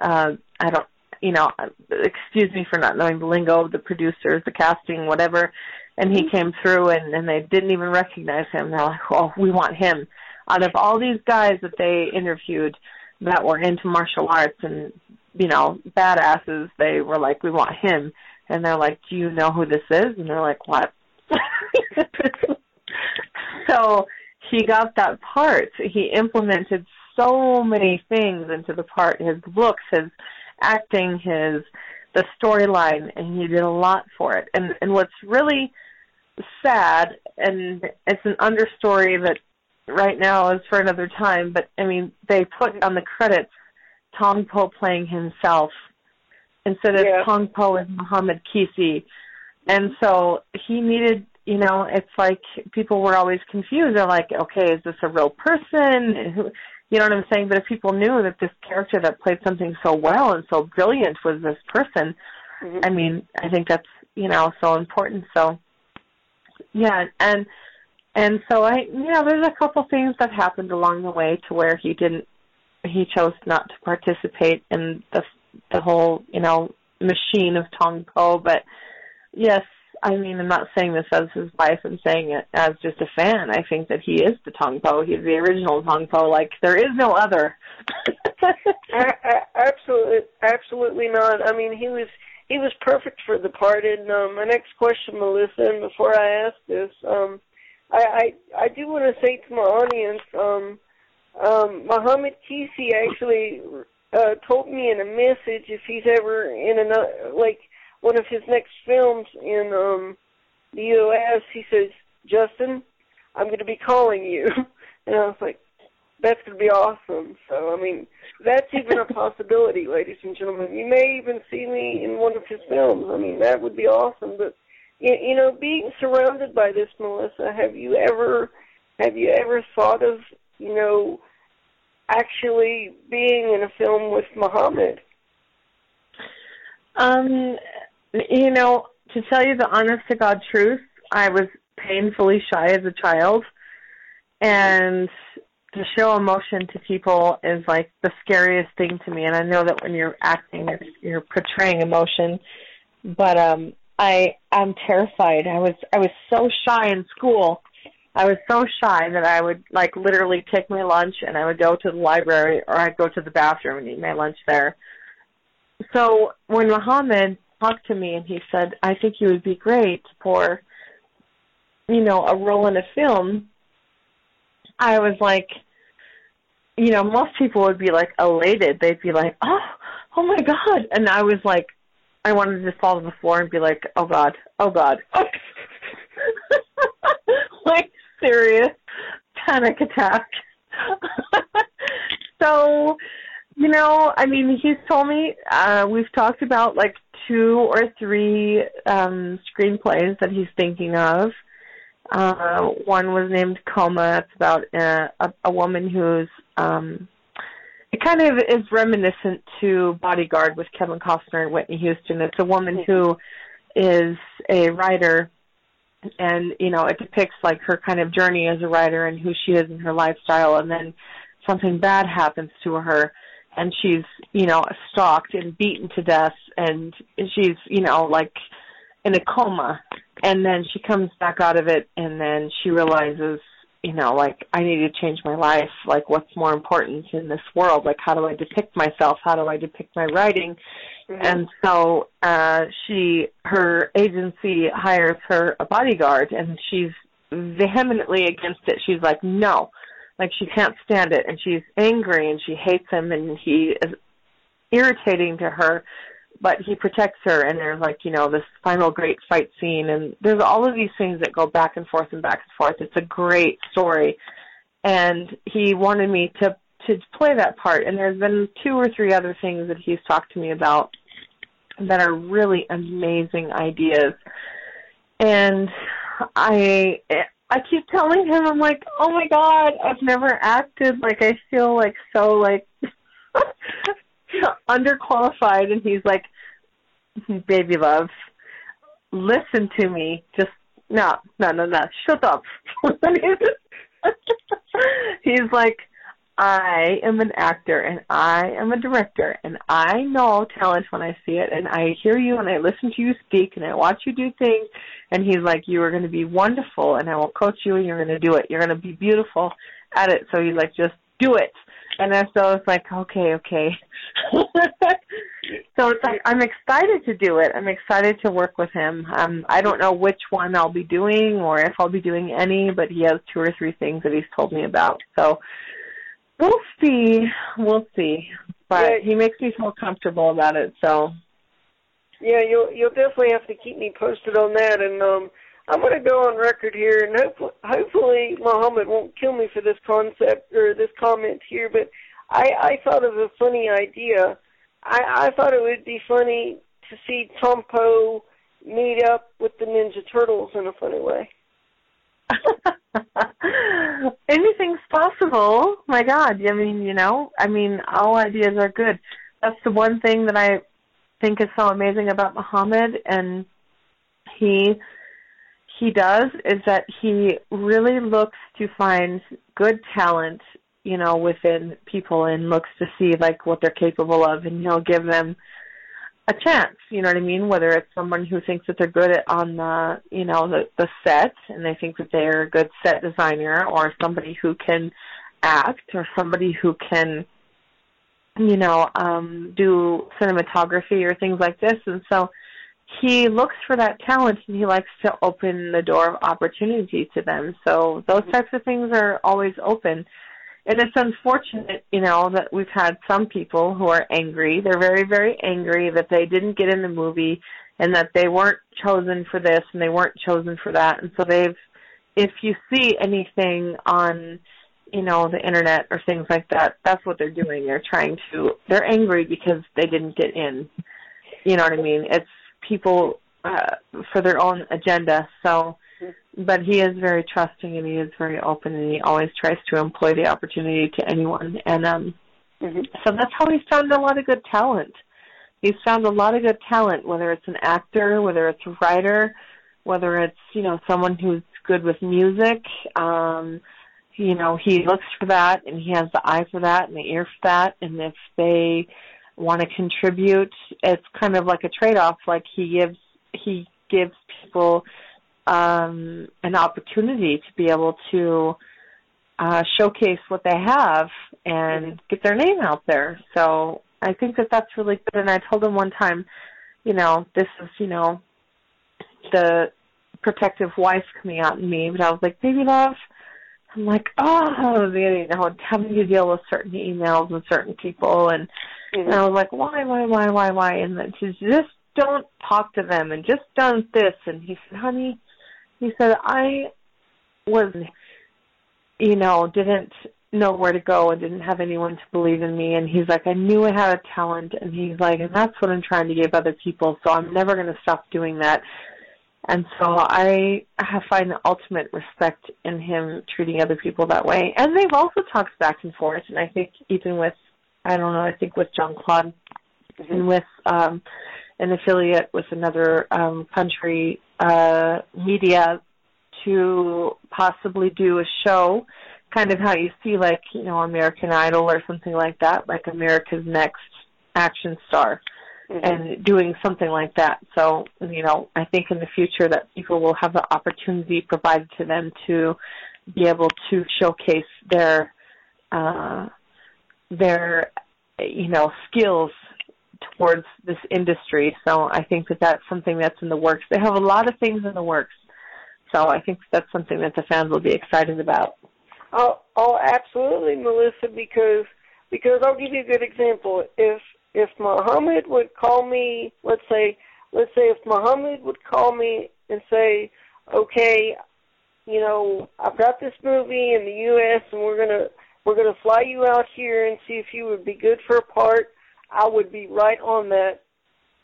S4: uh I don't you know, excuse me for not knowing the lingo of the producers, the casting, whatever. And he came through and, and they didn't even recognize him. They're like, Oh, we want him out of all these guys that they interviewed that were into martial arts and you know badasses they were like we want him and they're like do you know who this is? And they're like what? *laughs* So he got that part. He implemented so many things into the part his looks his acting his the storyline and he did a lot for it. And and what's really sad and it's an understory that right now is for another time, but I mean, they put on the credits Tong Po playing himself instead of
S3: Yeah.
S4: Tong Po as Muhammad Qissi. And so he needed, you know, it's like people were always confused. They're like, okay, is this a real person? You know what I'm saying? But if people knew that this character that played something so well and so brilliant was this person,
S3: Mhm.
S4: I mean, I think that's, you know, so important. So, yeah, and and so I, you know, there's a couple things that happened along the way to where he didn't, he chose not to participate in the the whole, you know, machine of Tong Po. But yes, I mean, I'm not saying this as his wife. I'm saying it as just a fan. I think that he is the Tong Po. He's the original Tong Po. Like there is no other.
S3: Absolutely, absolutely not. I mean, he was he was perfect for the part. And um, my next question, Melissa, and before I ask this, um, I I, I do want to say to my audience, um, um, Muhammad Qissi actually uh, told me in a message if he's ever in another like one of his next films in um, the U.S. He says, Justin, I'm going to be calling you, *laughs* and I was like, that's going to be awesome. So, I mean, that's even a possibility, *laughs* ladies and gentlemen. You may even see me in one of his films. I mean, that would be awesome. But you, you know, being surrounded by this, Melissa, have you ever, have you ever thought of, you know, actually being in a film with Muhammad?
S4: Um, you know, to tell you the honest to God truth, I was painfully shy as a child, and to show emotion to people is like the scariest thing to me and I know that when you're acting you're, you're portraying emotion but um I I'm terrified. I was I was so shy in school. I was so shy that I would like literally take my lunch and I would go to the library or I'd go to the bathroom and eat my lunch there. So when Muhammad talked to me and he said, I think you would be great for, you know, a role in a film, I was like, you know, most people would be like elated. They'd be like, oh, oh my God. And I was like, I wanted to fall to the floor and be like, oh God, oh God. *laughs* like serious panic attack. *laughs* so, you know, I mean, he's told me uh we've talked about like two or three um screenplays that he's thinking of. Uh one was named Coma. It's about uh, a a woman who's um it kind of is reminiscent to Bodyguard with Kevin Costner and Whitney Houston. It's a woman who is a writer and you know it depicts like her kind of journey as a writer and who she is and her lifestyle and then something bad happens to her and she's you know stalked and beaten to death and she's you know like in a coma. And then she comes back out of it and then she realizes you know like i need to change my life. Like what's more important in this world? Like how do i depict myself? How do i depict my writing mm-hmm. and so uh she her agency hires her a bodyguard and she's vehemently against it. She's like no like she can't stand it. And she's angry and she hates him and he is irritating to her but he protects her. And there's like you know this final great fight scene and there's all of these things that go back and forth and back and forth. It's a great story. And he wanted me to to play that part and there's been two or three other things that he's talked to me about that are really amazing ideas. And i i keep telling him i'm like oh my god i've never acted like i feel like so like *laughs* underqualified. And he's like baby love listen to me. Just no no no no shut up. *laughs* He's like I am an actor and I am a director and I know talent when I see it and I hear you and I listen to you speak and I watch you do things and he's like you are going to be wonderful and I will coach you and you're going to do it. You're going to be beautiful at it. So he's like just do it. And so it's like, okay, okay. *laughs* so it's like I'm excited to do it. I'm excited to work with him. Um, I don't know which one I'll be doing or if I'll be doing any, but he has two or three things that he's told me about. So we'll see. We'll see. But yeah. he makes me feel comfortable about it. So
S3: yeah, you'll you'll definitely have to keep me posted on that. And um, I'm going to go on record here, and hopefully, hopefully Muhammad won't kill me for this concept or this comment here, but I, I thought of a funny idea. I, I thought it would be funny to see Tong Po meet up with the Ninja Turtles in a funny way. *laughs*
S4: Anything's possible. My God, I mean, you know, I mean, all ideas are good. That's the one thing that I think is so amazing about Muhammad, and he he does is that he really looks to find good talent, you know, within people and looks to see like what they're capable of and he'll give them a chance, you know what I mean? Whether it's someone who thinks that they're good at on the you know, the, the set and they think that they're a good set designer or somebody who can act or somebody who can you know, um do cinematography or things like this and so he looks for that talent and he likes to open the door of opportunity to them. So those types of things are always open. And it's unfortunate, you know, that we've had some people who are angry. They're very, very angry that they didn't get in the movie and that they weren't chosen for this and they weren't chosen for that. And so they've, if you see anything on, you know, the internet or things like that, that's what they're doing. They're trying to, they're angry because they didn't get in. You know what I mean? It's, people uh, for their own agenda. So, but he is very trusting and he is very open and he always tries to employ the opportunity to anyone. And um, mm-hmm. so that's how he's found a lot of good talent. He's found a lot of good talent, whether it's an actor, whether it's a writer, whether it's you know someone who's good with music. Um, you know, he looks for that and he has the eye for that and the ear for that and if they want to contribute, it's kind of like a trade off, like he gives he gives people um an opportunity to be able to uh showcase what they have and get their name out there. So I think that that's really good. And I told him one time, you know, this is, you know, the protective wife coming out in me, but I was like, baby love, I'm like, oh, you know, having to deal with certain emails and certain people, and, mm-hmm. and I was like, why, why, why, why, why, and then she just don't talk to them and just don't this, and he said, honey, he said I was, you know, didn't know where to go and didn't have anyone to believe in me, and he's like, I knew I had a talent, and he's like, and that's what I'm trying to give other people, so I'm never going to stop doing that. And so I find the ultimate respect in him treating other people that way. And they've also talked back and forth, and I think even with, I don't know, I think with Jean Claude mm-hmm. and with um, an affiliate with another um, country uh, media to possibly do a show, kind of how you see like, you know, American Idol or something like that, like America's Next Action Star mm-hmm. and doing something like that. So, you know, I think in the future that people will have the opportunity provided to them to be able to showcase their uh, their you know skills towards this industry. So I think that that's something that's in the works. They have a lot of things in the works. So I think that's something that the fans will be excited about.
S3: Oh, oh, absolutely, Melissa. Because because I'll give you a good example. If if Muhammad would call me, let's say, let's say if Muhammad would call me and say, okay, you know, I've got this movie in the U.S. and we're gonna we're gonna fly you out here and see if you would be good for a part. I would be right on that.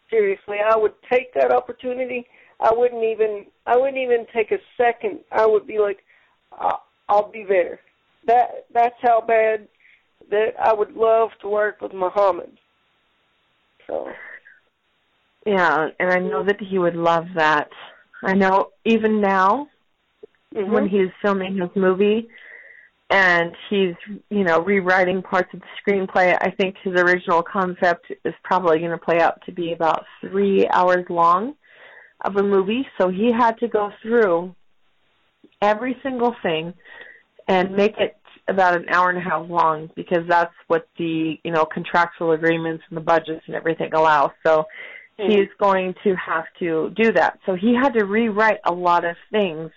S3: Seriously, I would take that opportunity. I wouldn't even I wouldn't even take a second. I would be like, I'll, I'll be there. That that's how bad that I would love to work with Muhammad. So
S4: yeah, and I know that he would love that. I know even now mm-hmm. when he's filming his movie and he's, you know, rewriting parts of the screenplay, I think his original concept is probably going to play out to be about 3 hours long of a movie, so he had to go through every single thing and make it about an hour and a half long because that's what the you know contractual agreements and the budgets and everything allow. So mm-hmm. he's going to have to do that. So he had to rewrite a lot of things,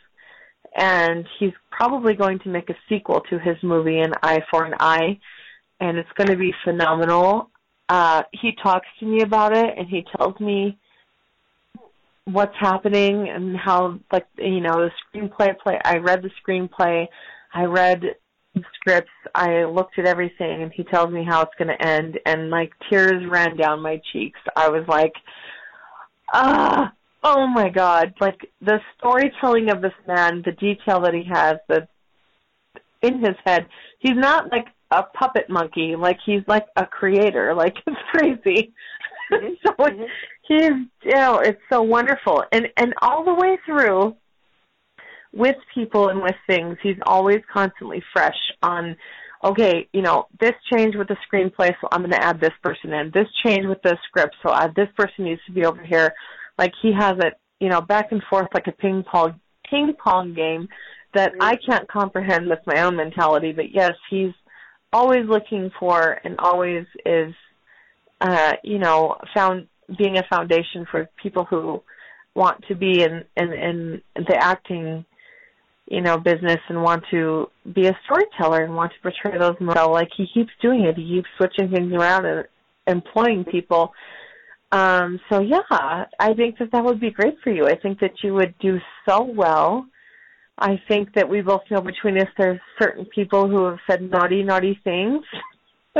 S4: and he's probably going to make a sequel to his movie An Eye for an Eye, and it's going to be phenomenal. Uh, he talks to me about it, and he tells me what's happening and how like you know the screenplay play I read the screenplay I read scripts, I looked at everything, and he tells me how it's going to end, and like tears ran down my cheeks. I was like, ah, oh my god! Like the storytelling of this man, the detail that he has, the in his head. He's not like a puppet monkey. Like he's like a creator. *laughs* Like it's crazy. Mm-hmm. *laughs* so mm-hmm. he's, you know, it's so wonderful, and and all the way through with people and with things, he's always constantly fresh on, okay, you know, this change with the screenplay, so I'm going to add this person in. This change with the script, so this person needs to be over here. Like he has it, you know, back and forth like a ping pong ping pong game that mm-hmm. I can't comprehend with my own mentality. But yes, he's always looking for and always is, uh, you know, found being a foundation for people who want to be in in, in the acting you know, business and want to be a storyteller and want to portray those models. Like he keeps doing it. He keeps switching things around and employing people. Um, so yeah, I think that that would be great for you. I think that you would do so well. I think that we both know between us there's certain people who have said naughty, naughty things. *laughs*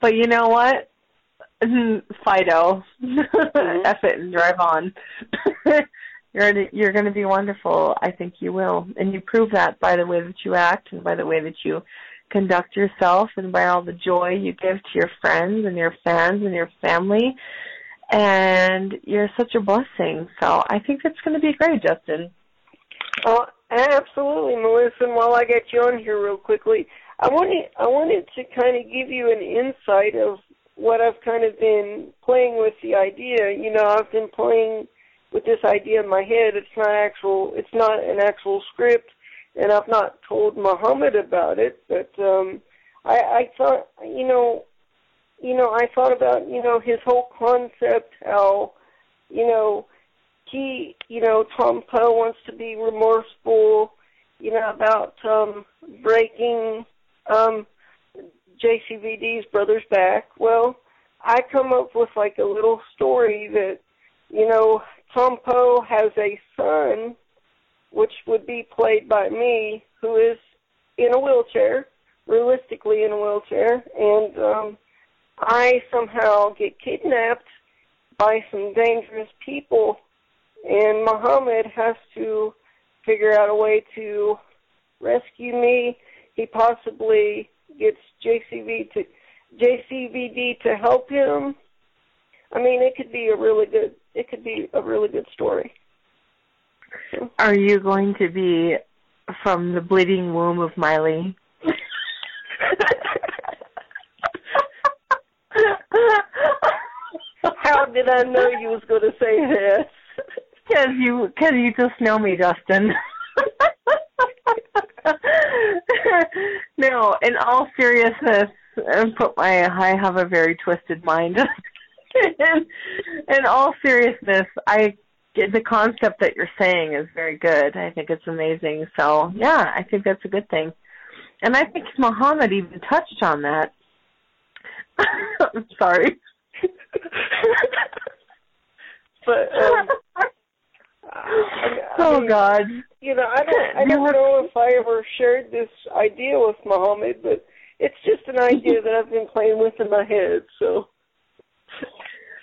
S4: but you know what? *laughs* Fido, mm-hmm. *laughs* F it and drive on. you're gonna, you're going to be wonderful. I think you will, and you prove that by the way that you act and by the way that you conduct yourself and by all the joy you give to your friends and your fans and your family. And you're such a blessing. So I think it's going to be great, Justin.
S3: Uh, absolutely, Melissa. And while I get you on here real quickly, I wanted I wanted to kind of give you an insight of what I've kind of been playing with the idea. You know, I've been playing with this idea in my head. It's not actual. It's not an actual script, and I've not told Muhammad about it. But um, I, I thought, you know, you know, I thought about you know his whole concept, how, you know, he, you know, Tong Po wants to be remorseful, you know, about um, breaking um, JCVD's brother's back. Well, I come up with like a little story that, you know, Tong Po has a son, which would be played by me, who is in a wheelchair, realistically in a wheelchair, and um, I somehow get kidnapped by some dangerous people, and Muhammad has to figure out a way to rescue me. He possibly gets JCV to JCVD to help him. I mean, it could be a really good. It could be a really good story.
S4: Are you going to be from the bleeding womb of Miley?
S3: How did I know you was going to say this?
S4: Because you, cause you just know me, Justin. no, in all seriousness, and put my I have a very twisted mind. *laughs* in, in all seriousness, I the concept that you're saying is very good. I think it's amazing. So yeah, I think that's a good thing. And I think Muhammad even touched on that. *laughs* I'm sorry.
S3: but um, *laughs* I,
S4: oh
S3: mean,
S4: God.
S3: You know, I don't I *laughs* don't know if I ever shared this idea with Muhammad, but it's just an idea that I've been playing with in my head. So.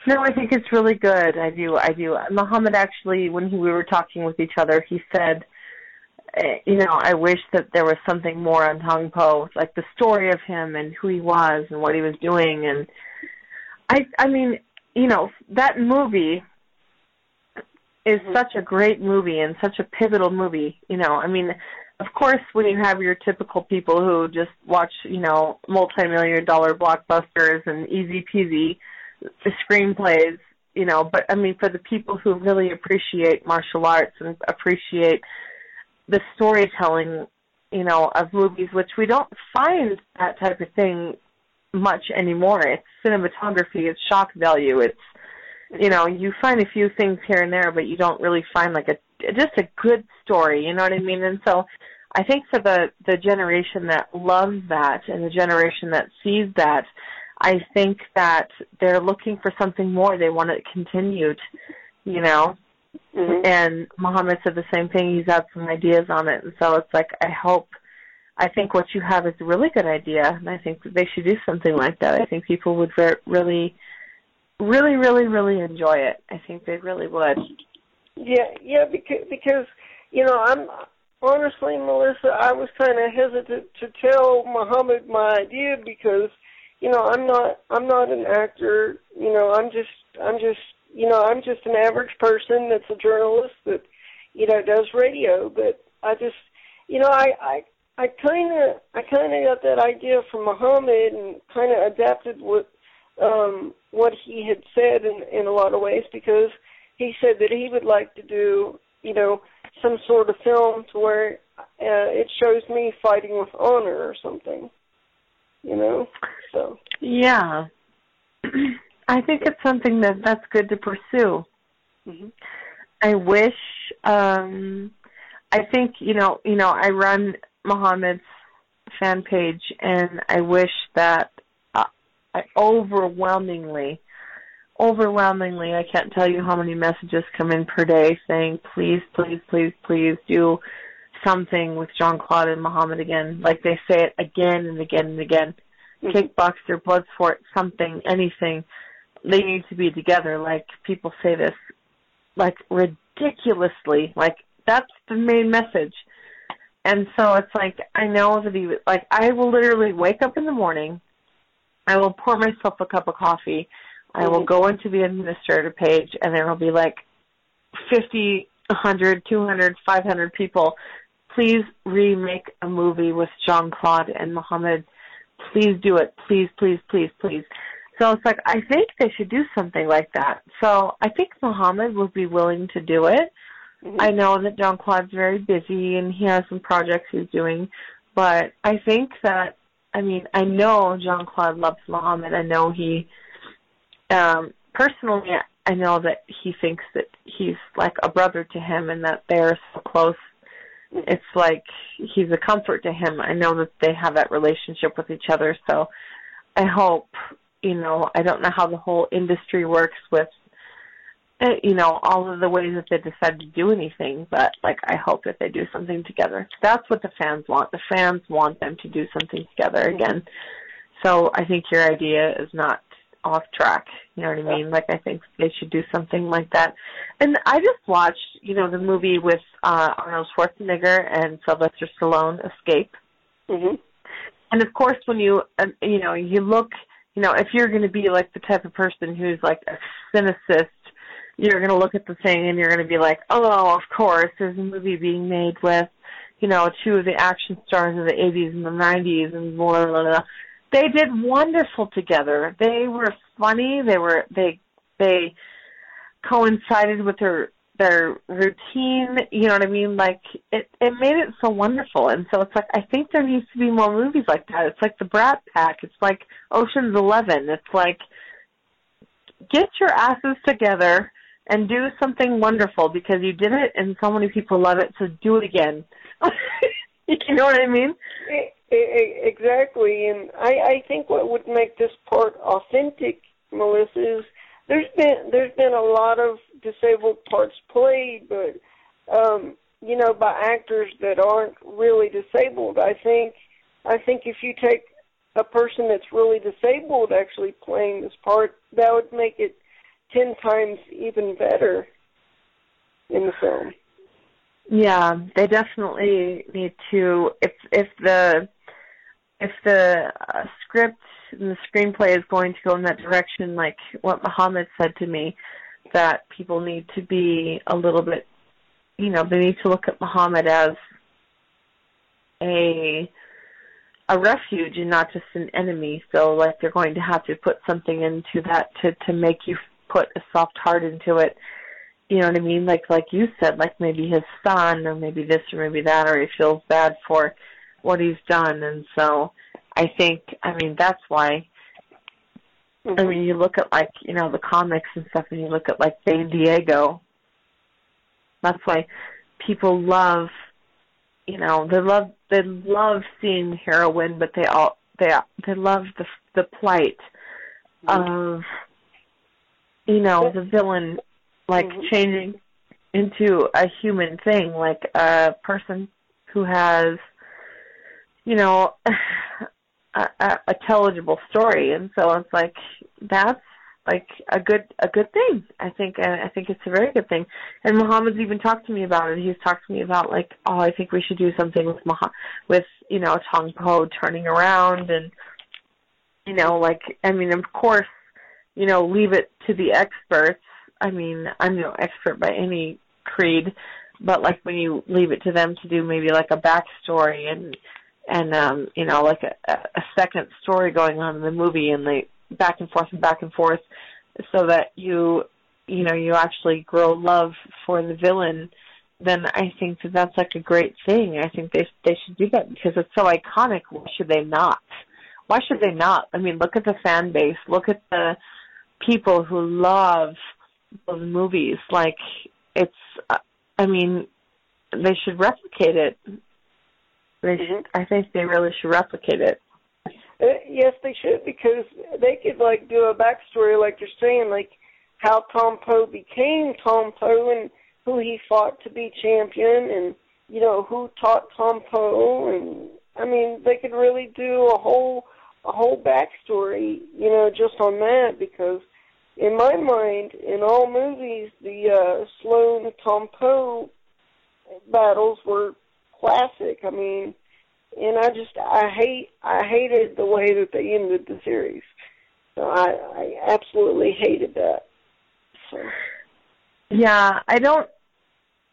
S4: No, I think it's really good. I do. I do. Muhammad actually, when he, we were talking with each other, he said, eh, you know, I wish that there was something more on Tong Po, like the story of him and who he was and what he was doing. And I, I mean, you know, that movie is
S3: Mm-hmm.
S4: such a great movie and such a pivotal movie. You know, I mean, of course, when you have your typical people who just watch, you know, multi-million dollar blockbusters and easy peasy screenplays, you know, but I mean, for the people who really appreciate martial arts and appreciate the storytelling, you know, of movies, which we don't find that type of thing much anymore. It's cinematography, it's shock value, it's you know, you find a few things here and there, but you don't really find like a just a good story. You know what I mean? And so, I think for the the generation that loves that and the generation that sees that, I think that they're looking for something more. They want it continued. You know,
S3: Mm-hmm.
S4: and Muhammad said the same thing. He's had some ideas on it, and so it's like I hope. I think what you have is a really good idea, and I think that they should do something like that. I think people would ver- really really, really, really enjoy it. I think they really would.
S3: Yeah, yeah, because because you know I'm honestly, Melissa, I was kind of hesitant to tell Muhammad my idea because you know I'm not I'm not an actor. You know I'm just I'm just you know I'm just an average person that's a journalist that you know does radio. But I just you know I I I kind of I kind of got that idea from Muhammad and kind of adapted what um what he had said in in a lot of ways because he said that he would like to do you know some sort of film to where uh, it shows me fighting with honor or something you know so
S4: Yeah. *clears throat* I think it's something that that's good to pursue.
S3: hmm
S4: I wish um I think, you know, you know, I run Muhammad's fan page and I wish that uh, I overwhelmingly overwhelmingly I can't tell you how many messages come in per day saying please please please please do something with Jean Claude and Muhammad again. Like they say it again and again and again.
S3: Mm-hmm.
S4: kickboxer bloodsport something anything. They need to be together. Like people say this like ridiculously. Like that's the main message. And so it's like I know that he like I will literally wake up in the morning. I will pour myself a cup of coffee. I will
S3: Mhm.
S4: go into the administrator page and there will be like 50 a hundred, two hundred, five hundred people. Please remake a movie with Jean Claude and Muhammad. Please do it. Please, please, please, please. So it's like I think they should do something like that. So I think Muhammad would be willing to do it.
S3: Mhm.
S4: I know that Jean Claude's very busy and he has some projects he's doing, but I think that I mean I know Jean Claude loves Muhammad. I know he um personally I know that he thinks that he's like a brother to him and that they're so close. It's like he's a comfort to him. I know that they have that relationship with each other, so I hope, you know, I don't know how the whole industry works with uh, you know, all of the ways that they decide to do anything, but like I hope that they do something together. That's what the fans want. The fans want them to do something together again. So I think your idea is not off track. You know what I mean? Like I think they should do something like that. And I just watched, you know, the movie with uh Arnold Schwarzenegger and Sylvester Stallone, Escape.
S3: Mhm.
S4: And of course, when you uh, you know you look, you know, if you're going to be like the type of person who's like a cynicist, you're going to look at the thing and you're going to be like, oh, of course, there's a movie being made with, you know, two of the action stars of the 80s and the 90s and blah blah blah. They did wonderful together. They were funny. They were they they coincided with their their routine, you know what I mean? Like it it made it so wonderful. And so it's like I think there needs to be more movies like that. It's like the Brat Pack. It's like Ocean's 11. It's like get your asses together and do something wonderful because you did it and so many people love it, so do it again. *laughs* you know what I mean?
S3: E- Exactly, and I, I think what would make this part authentic, Melissa, is there's been there's been a lot of disabled parts played, but um, you know, by actors that aren't really disabled. I think I think if you take a person that's really disabled actually playing this part, that would make it ten times even better in the film.
S4: Yeah, they definitely need to. If if the if the uh, script and the screenplay is going to go in that direction, like what Muhammad said to me, that people need to be a little bit, you know, they need to look at Muhammad as a a refuge and not just an enemy. So like they're going to have to put something into that to to make you put a soft heart into it you know what I mean? Like like you said, like maybe his son or maybe this or maybe that or he feels bad for what he's done and so I think I mean that's why I mean you look at like, you know, the comics and stuff and you look at like San Diego. That's why people love you know, they love they love seeing the heroine but they all they they love the the plight of you know, the villain like
S3: Mhm.
S4: changing into a human thing, like a person who has, you know, *sighs* a, a, a intelligible story, and so it's like that's like a good a good thing. I think and I think it's a very good thing. And Muhammad's even talked to me about it. He's talked to me about like, oh, I think we should do something with Mah with you know Tong Po turning around and you know like I mean of course you know leave it to the experts I mean, I'm no expert by any creed, but like when you leave it to them to do maybe like a backstory and and um, you know, like a, a second story going on in the movie and they back and forth and back and forth so that you you know, you actually grow love for the villain, then I think that that's like a great thing. I think they they should do that because it's so iconic. Why should they not? Why should they not? I mean, look at the fan base. Look at the people who love those movies. Like it's, uh, I mean, they should replicate it. They should, I think they really should replicate it.
S3: Uh, yes, they should because they could like do a backstory, like you're saying, like how Tong Po became Tong Po and who he fought to be champion, and you know who taught Tong Po, and I mean they could really do a whole a whole backstory, you know, just on that because in my mind, in all movies, the uh, Sloan Tong Po battles were classic. I mean, and I just I hate I hated the way that they ended the series. So I I absolutely hated that. So
S4: Yeah, I don't.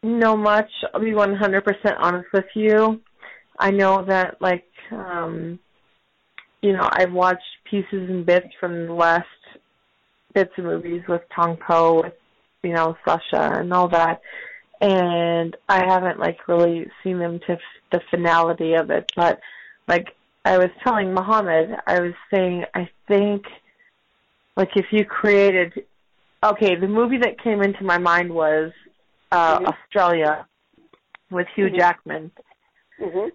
S4: know much. I'll be 100% honest with you. I know that, like, um, you know, I've watched pieces and bits from the last bits of movies with Tong Po, with, you know, Sasha and all that. And I haven't, like, really seen them to f- the finality of it. But, like, I was telling Muhammad, I was saying, I think, like, if you created, okay, the movie that came into my mind was uh,
S3: Mhm.
S4: Australia with Hugh
S3: Mhm.
S4: Jackman.
S3: Mhm.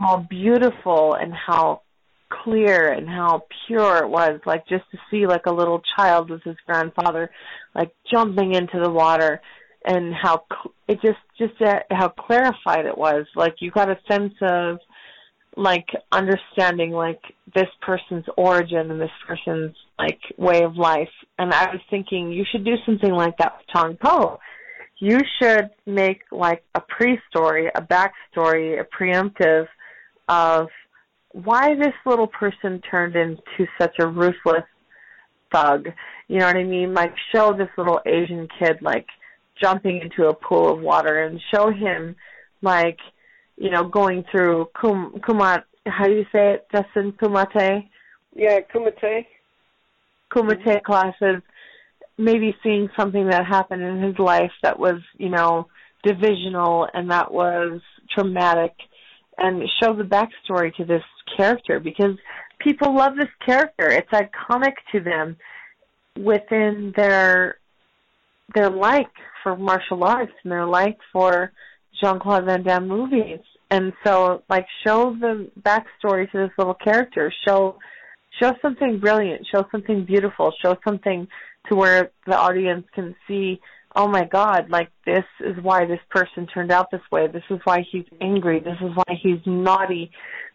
S4: How beautiful and how clear and how pure it was. Like just to see like a little child with his grandfather, like jumping into the water, and how cl- it just just uh, how clarified it was. Like you got a sense of like understanding like this person's origin and this person's like way of life. And I was thinking you should do something like that with Tong Po. You should make like a pre-story, a backstory, a preemptive of why this little person turned into such a ruthless thug. You know what I mean? Like show this little Asian kid like jumping into a pool of water and show him like, you know, going through kum kumat how do you say it, Justin? Kumate?
S3: Yeah, Kumite.
S4: Kumite classes, maybe seeing something that happened in his life that was, you know, divisional and that was traumatic and show the backstory to this character because people love this character. It's iconic to them within their their like for martial arts and their like for Jean Claude Van Damme movies. And so like show the backstory to this little character. Show show something brilliant, show something beautiful, show something to where the audience can see, oh my god, like this is why this person turned out this way. This is why he's angry. This is why he's naughty.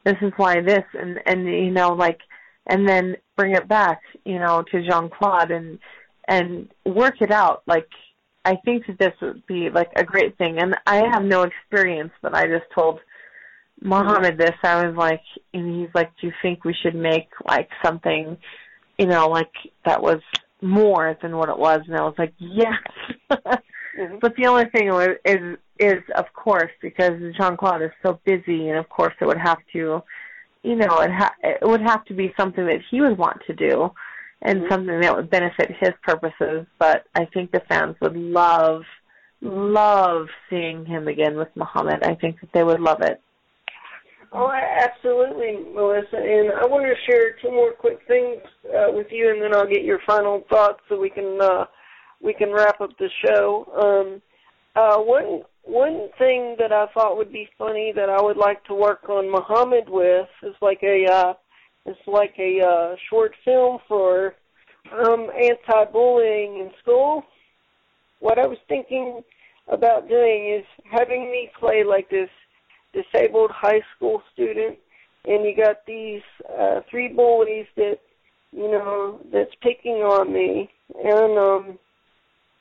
S4: This is why this and and you know like and then bring it back, you know, to Jean Claude and and work it out. Like I think that this would be like a great thing. And I have no experience, but I just told Mohammed this. I was like, and he's like, "Do you think we should make like something, you know, like that was more than what it was?" And I was like, "Yes."
S3: Mhm. *laughs*
S4: But the only thing was, is is of course because Jean Claude is so busy, and of course it would have to, you know, it ha- it would have to be something that he would want to do, and
S3: Mhm.
S4: something that would benefit his purposes. But I think the fans would love, love seeing him again with Muhammad. I think that they would love it.
S3: Oh, absolutely, Melissa. And I want to share two more quick things uh, with you, and then I'll get your final thoughts so we can uh, we can wrap up the show. Um, uh, one one thing that I thought would be funny that I would like to work on Muhammad with is like a uh, it's like a uh, short film for um, anti-bullying in school. What I was thinking about doing is having me play like this disabled high school student and you got these uh three bullies that you know that's picking on me and um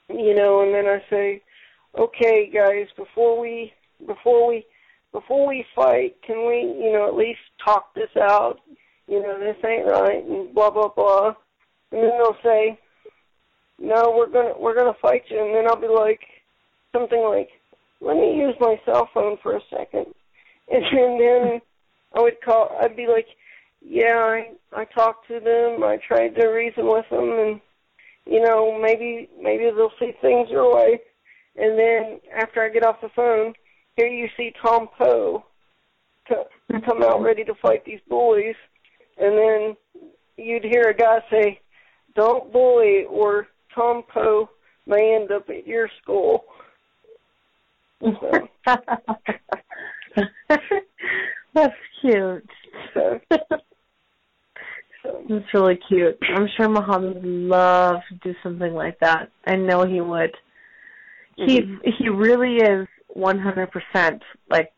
S3: you know and then I say okay guys before we before we before we fight can we you know at least talk this out you know this ain't right and blah blah blah and then they'll say no we're gonna we're gonna fight you and then I'll be like something like let me use my cell phone for a second *laughs* and then I would call. I'd be like, "Yeah, I I talked to them. I tried to reason with them, and you know, maybe maybe they'll see things your way." And then after I get off the phone, here you see Tong Po to come out ready to fight these bullies, and then you'd hear a guy say, "Don't bully," or Tong Po may end up at your school. So, *laughs*
S4: That's cute.
S3: so, so.
S4: That's really cute. I'm sure Muhammad would love to do something like that. I know he would. He mm-hmm. he really is 100% like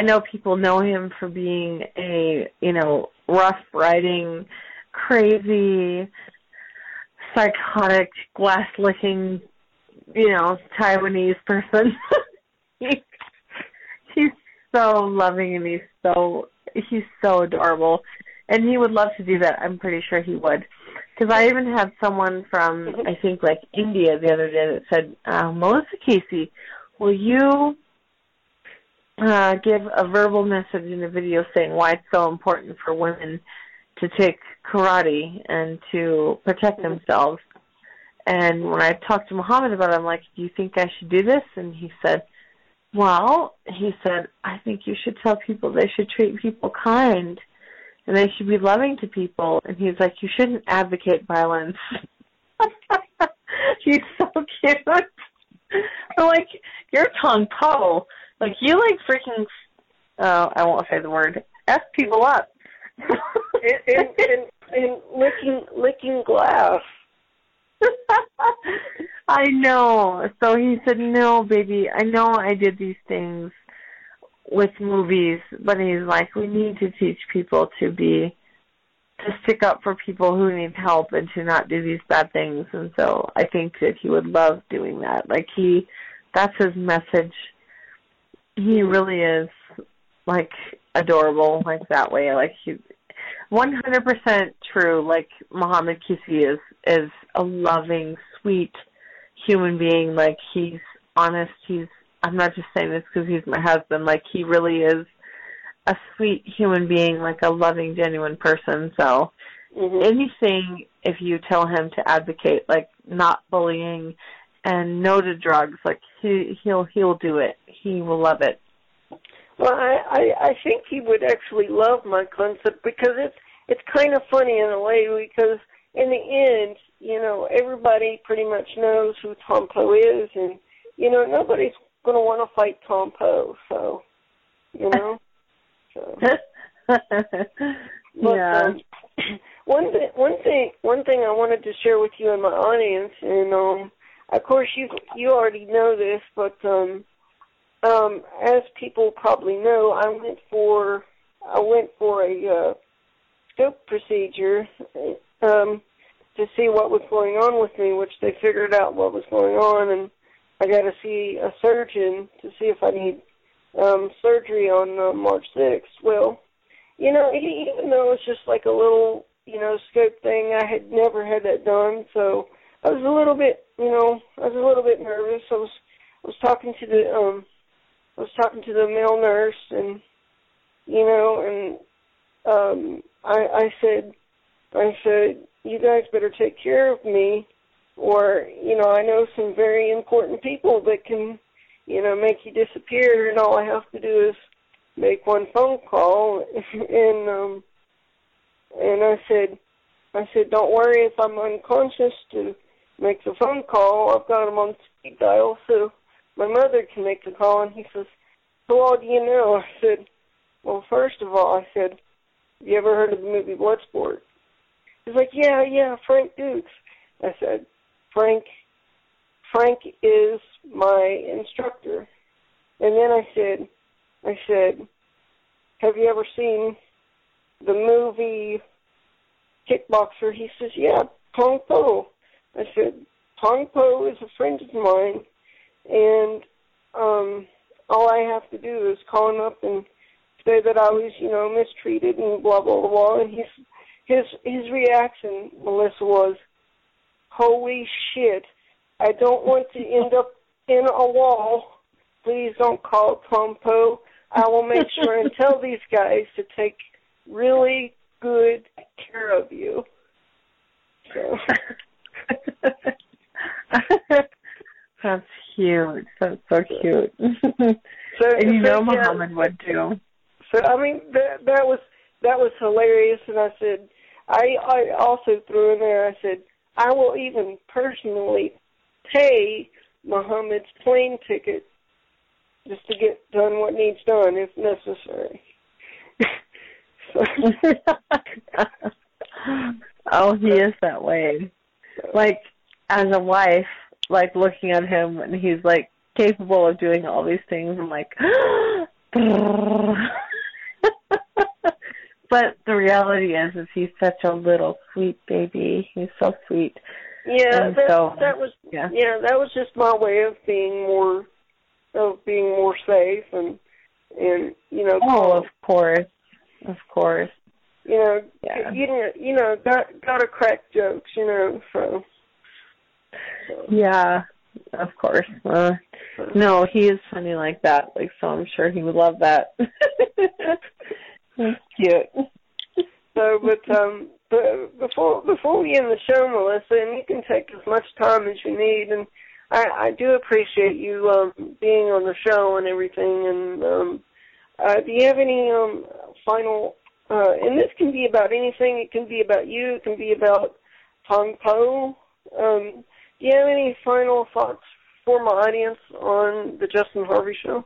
S4: I know people know him for being a, you know, rough riding, crazy, psychotic, glass licking, you know, Taiwanese person. *laughs* he, he's so loving and he's so he's so adorable, and he would love to do that. I'm pretty sure he would, because I even had someone from I think like India the other day that said, uh, Melissa Qissi, will you uh, give a verbal message in a video saying why it's so important for women to take karate and to protect themselves. And when I talked to Muhammad about it, I'm like, do you think I should do this? And he said, well, he said, I think you should tell people they should treat people kind and they should be loving to people. And he's like, you shouldn't advocate violence. *laughs* he's so cute. *laughs* I'm like, you're Tong Po. Like, you like freaking, Oh, I won't say the word, F people up.
S3: and, and, and, and licking, licking glass. *laughs*
S4: I know. So he said, "No, baby, I know I did these things with movies, but he's like, we need to teach people to be to stick up for people who need help and to not do these bad things." And so I think that he would love doing that. Like he that's his message. He really is like adorable like that way. Like he 100% true. Like Muhammad Qissi is is a loving, sweet human being. Like he's honest. He's. I'm not just saying this because he's my husband. Like he really is a sweet human being, like a loving, genuine person. So
S3: mm-hmm.
S4: anything if you tell him to advocate, like not bullying and no to drugs, like he he'll he'll do it. He will love it.
S3: Well, I, I I think he would actually love my concept because it's it's kind of funny in a way because in the end, you know, everybody pretty much knows who Tong Po is, and you know nobody's going to want to fight Tong Po. So, you know. *laughs* so. *laughs* but,
S4: yeah.
S3: Um, *clears throat* one thing, one thing, one thing I wanted to share with you and my audience, and um, of course you you already know this, but um, um, as people probably know, I went for I went for a uh, scope procedure um, to see what was going on with me, which they figured out what was going on, and I got to see a surgeon to see if I need um, surgery on uh, March 6th. Well, you know, even though it's just like a little, you know, scope thing, I had never had that done, so I was a little bit, you know, I was a little bit nervous. I was, I was talking to the um I was talking to the male nurse and you know and um I I said I said you guys better take care of me or you know I know some very important people that can you know make you disappear and all I have to do is make one phone call *laughs* and um and I said I said don't worry if I'm unconscious to make the phone call I've got them on speed dial so my mother can make the call. And he says, who all do you know? I said, well, first of all, I said, have you ever heard of the movie Bloodsport? He's like, yeah, yeah, Frank Dux. I said, Frank, Frank is my instructor. And then I said, I said, have you ever seen the movie Kickboxer? He says, yeah, Tong Po. I said, Tong Po is a friend of mine and um all I have to do is call him up and say that I was, you know, mistreated and blah blah blah and his his his reaction, Melissa, was Holy shit. I don't want to end up in a wall. Please don't call Tong Po. I will make sure and tell *laughs* these guys to take really good care of you. So *laughs* *laughs*
S4: That's cute. That's so cute. *laughs* so, and you know yeah, Muhammad would too.
S3: So I mean that that was that was hilarious and I said I I also threw in there I said I will even personally pay Muhammad's plane ticket just to get done what needs done if necessary. *laughs*
S4: oh, he is that way. Like as a wife, like looking at him and he's like capable of doing all these things. I'm like, *gasps* but the reality is, is he's such a little sweet baby. He's so sweet.
S3: Yeah,
S4: and
S3: that,
S4: so,
S3: that was
S4: yeah.
S3: yeah, that was just my way of being more of being more safe and and you know.
S4: Oh, of course, of course.
S3: You know,
S4: yeah.
S3: you know, you know, got got to crack jokes, you know. So
S4: yeah, of course. Uh, no, he is funny like that. Like so, I'm sure he would love that. *laughs* That's cute.
S3: So, but um, but before before we end the show, Melissa, and you can take as much time as you need, and I, I do appreciate you um, being on the show and everything. And um, uh, do you have any um, final? Uh, and this can be about anything. It can be about you. It can be about Tong Po. Um, do you have any final thoughts for my audience on the Justin Harvey Show?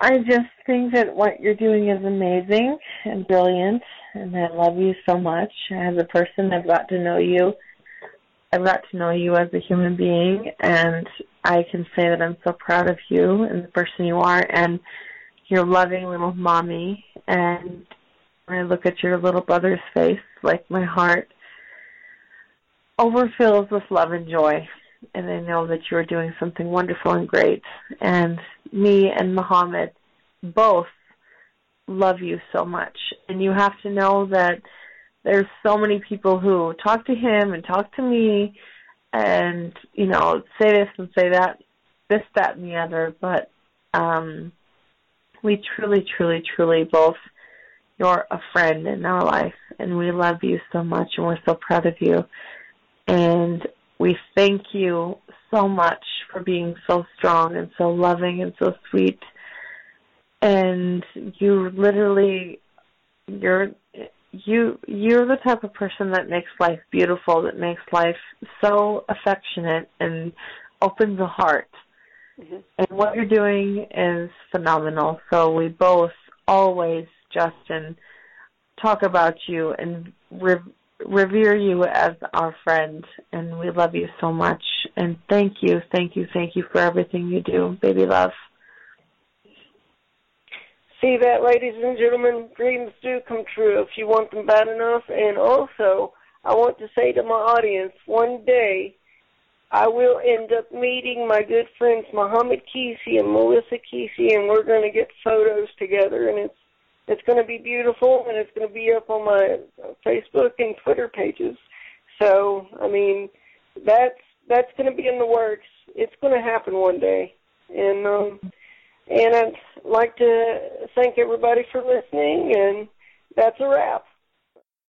S4: I just think that what you're doing is amazing and brilliant, and I love you so much. As a person, I've got to know you. I've got to know you as a human being, and I can say that I'm so proud of you and the person you are, and your loving little mommy. And when I look at your little brother's face, like my heart overfills with love and joy. And I know that you are doing something wonderful and great. And me and Muhammad both love you so much. And you have to know that there's so many people who talk to him and talk to me and, you know, say this and say that, this, that, and the other. But um, we truly, truly, truly both, you're a friend in our life. And we love you so much and we're so proud of you. And we thank you so much for being so strong and so loving and so sweet. And you literally, you're, you, you're the type of person that makes life beautiful, that makes life so affectionate and opens the heart. Mm-hmm. And what you're doing is phenomenal. So we both always, Justin, talk about you and re- revere you as our friend, and we love you so much. And thank you, thank you, thank you for everything you do, baby love.
S3: See that, ladies and gentlemen, dreams do come true if you want them bad enough. And also, I want to say to my audience, one day I will end up meeting my good friends Muhammad Qissi and Melissa Qissi, and we're going to get photos together, and it's it's going to be beautiful, and it's going to be up on my Facebook and Twitter pages. So, I mean, that's that's going to be in the works. It's going to happen one day, and um, and I'd like to thank everybody for listening, and that's a wrap.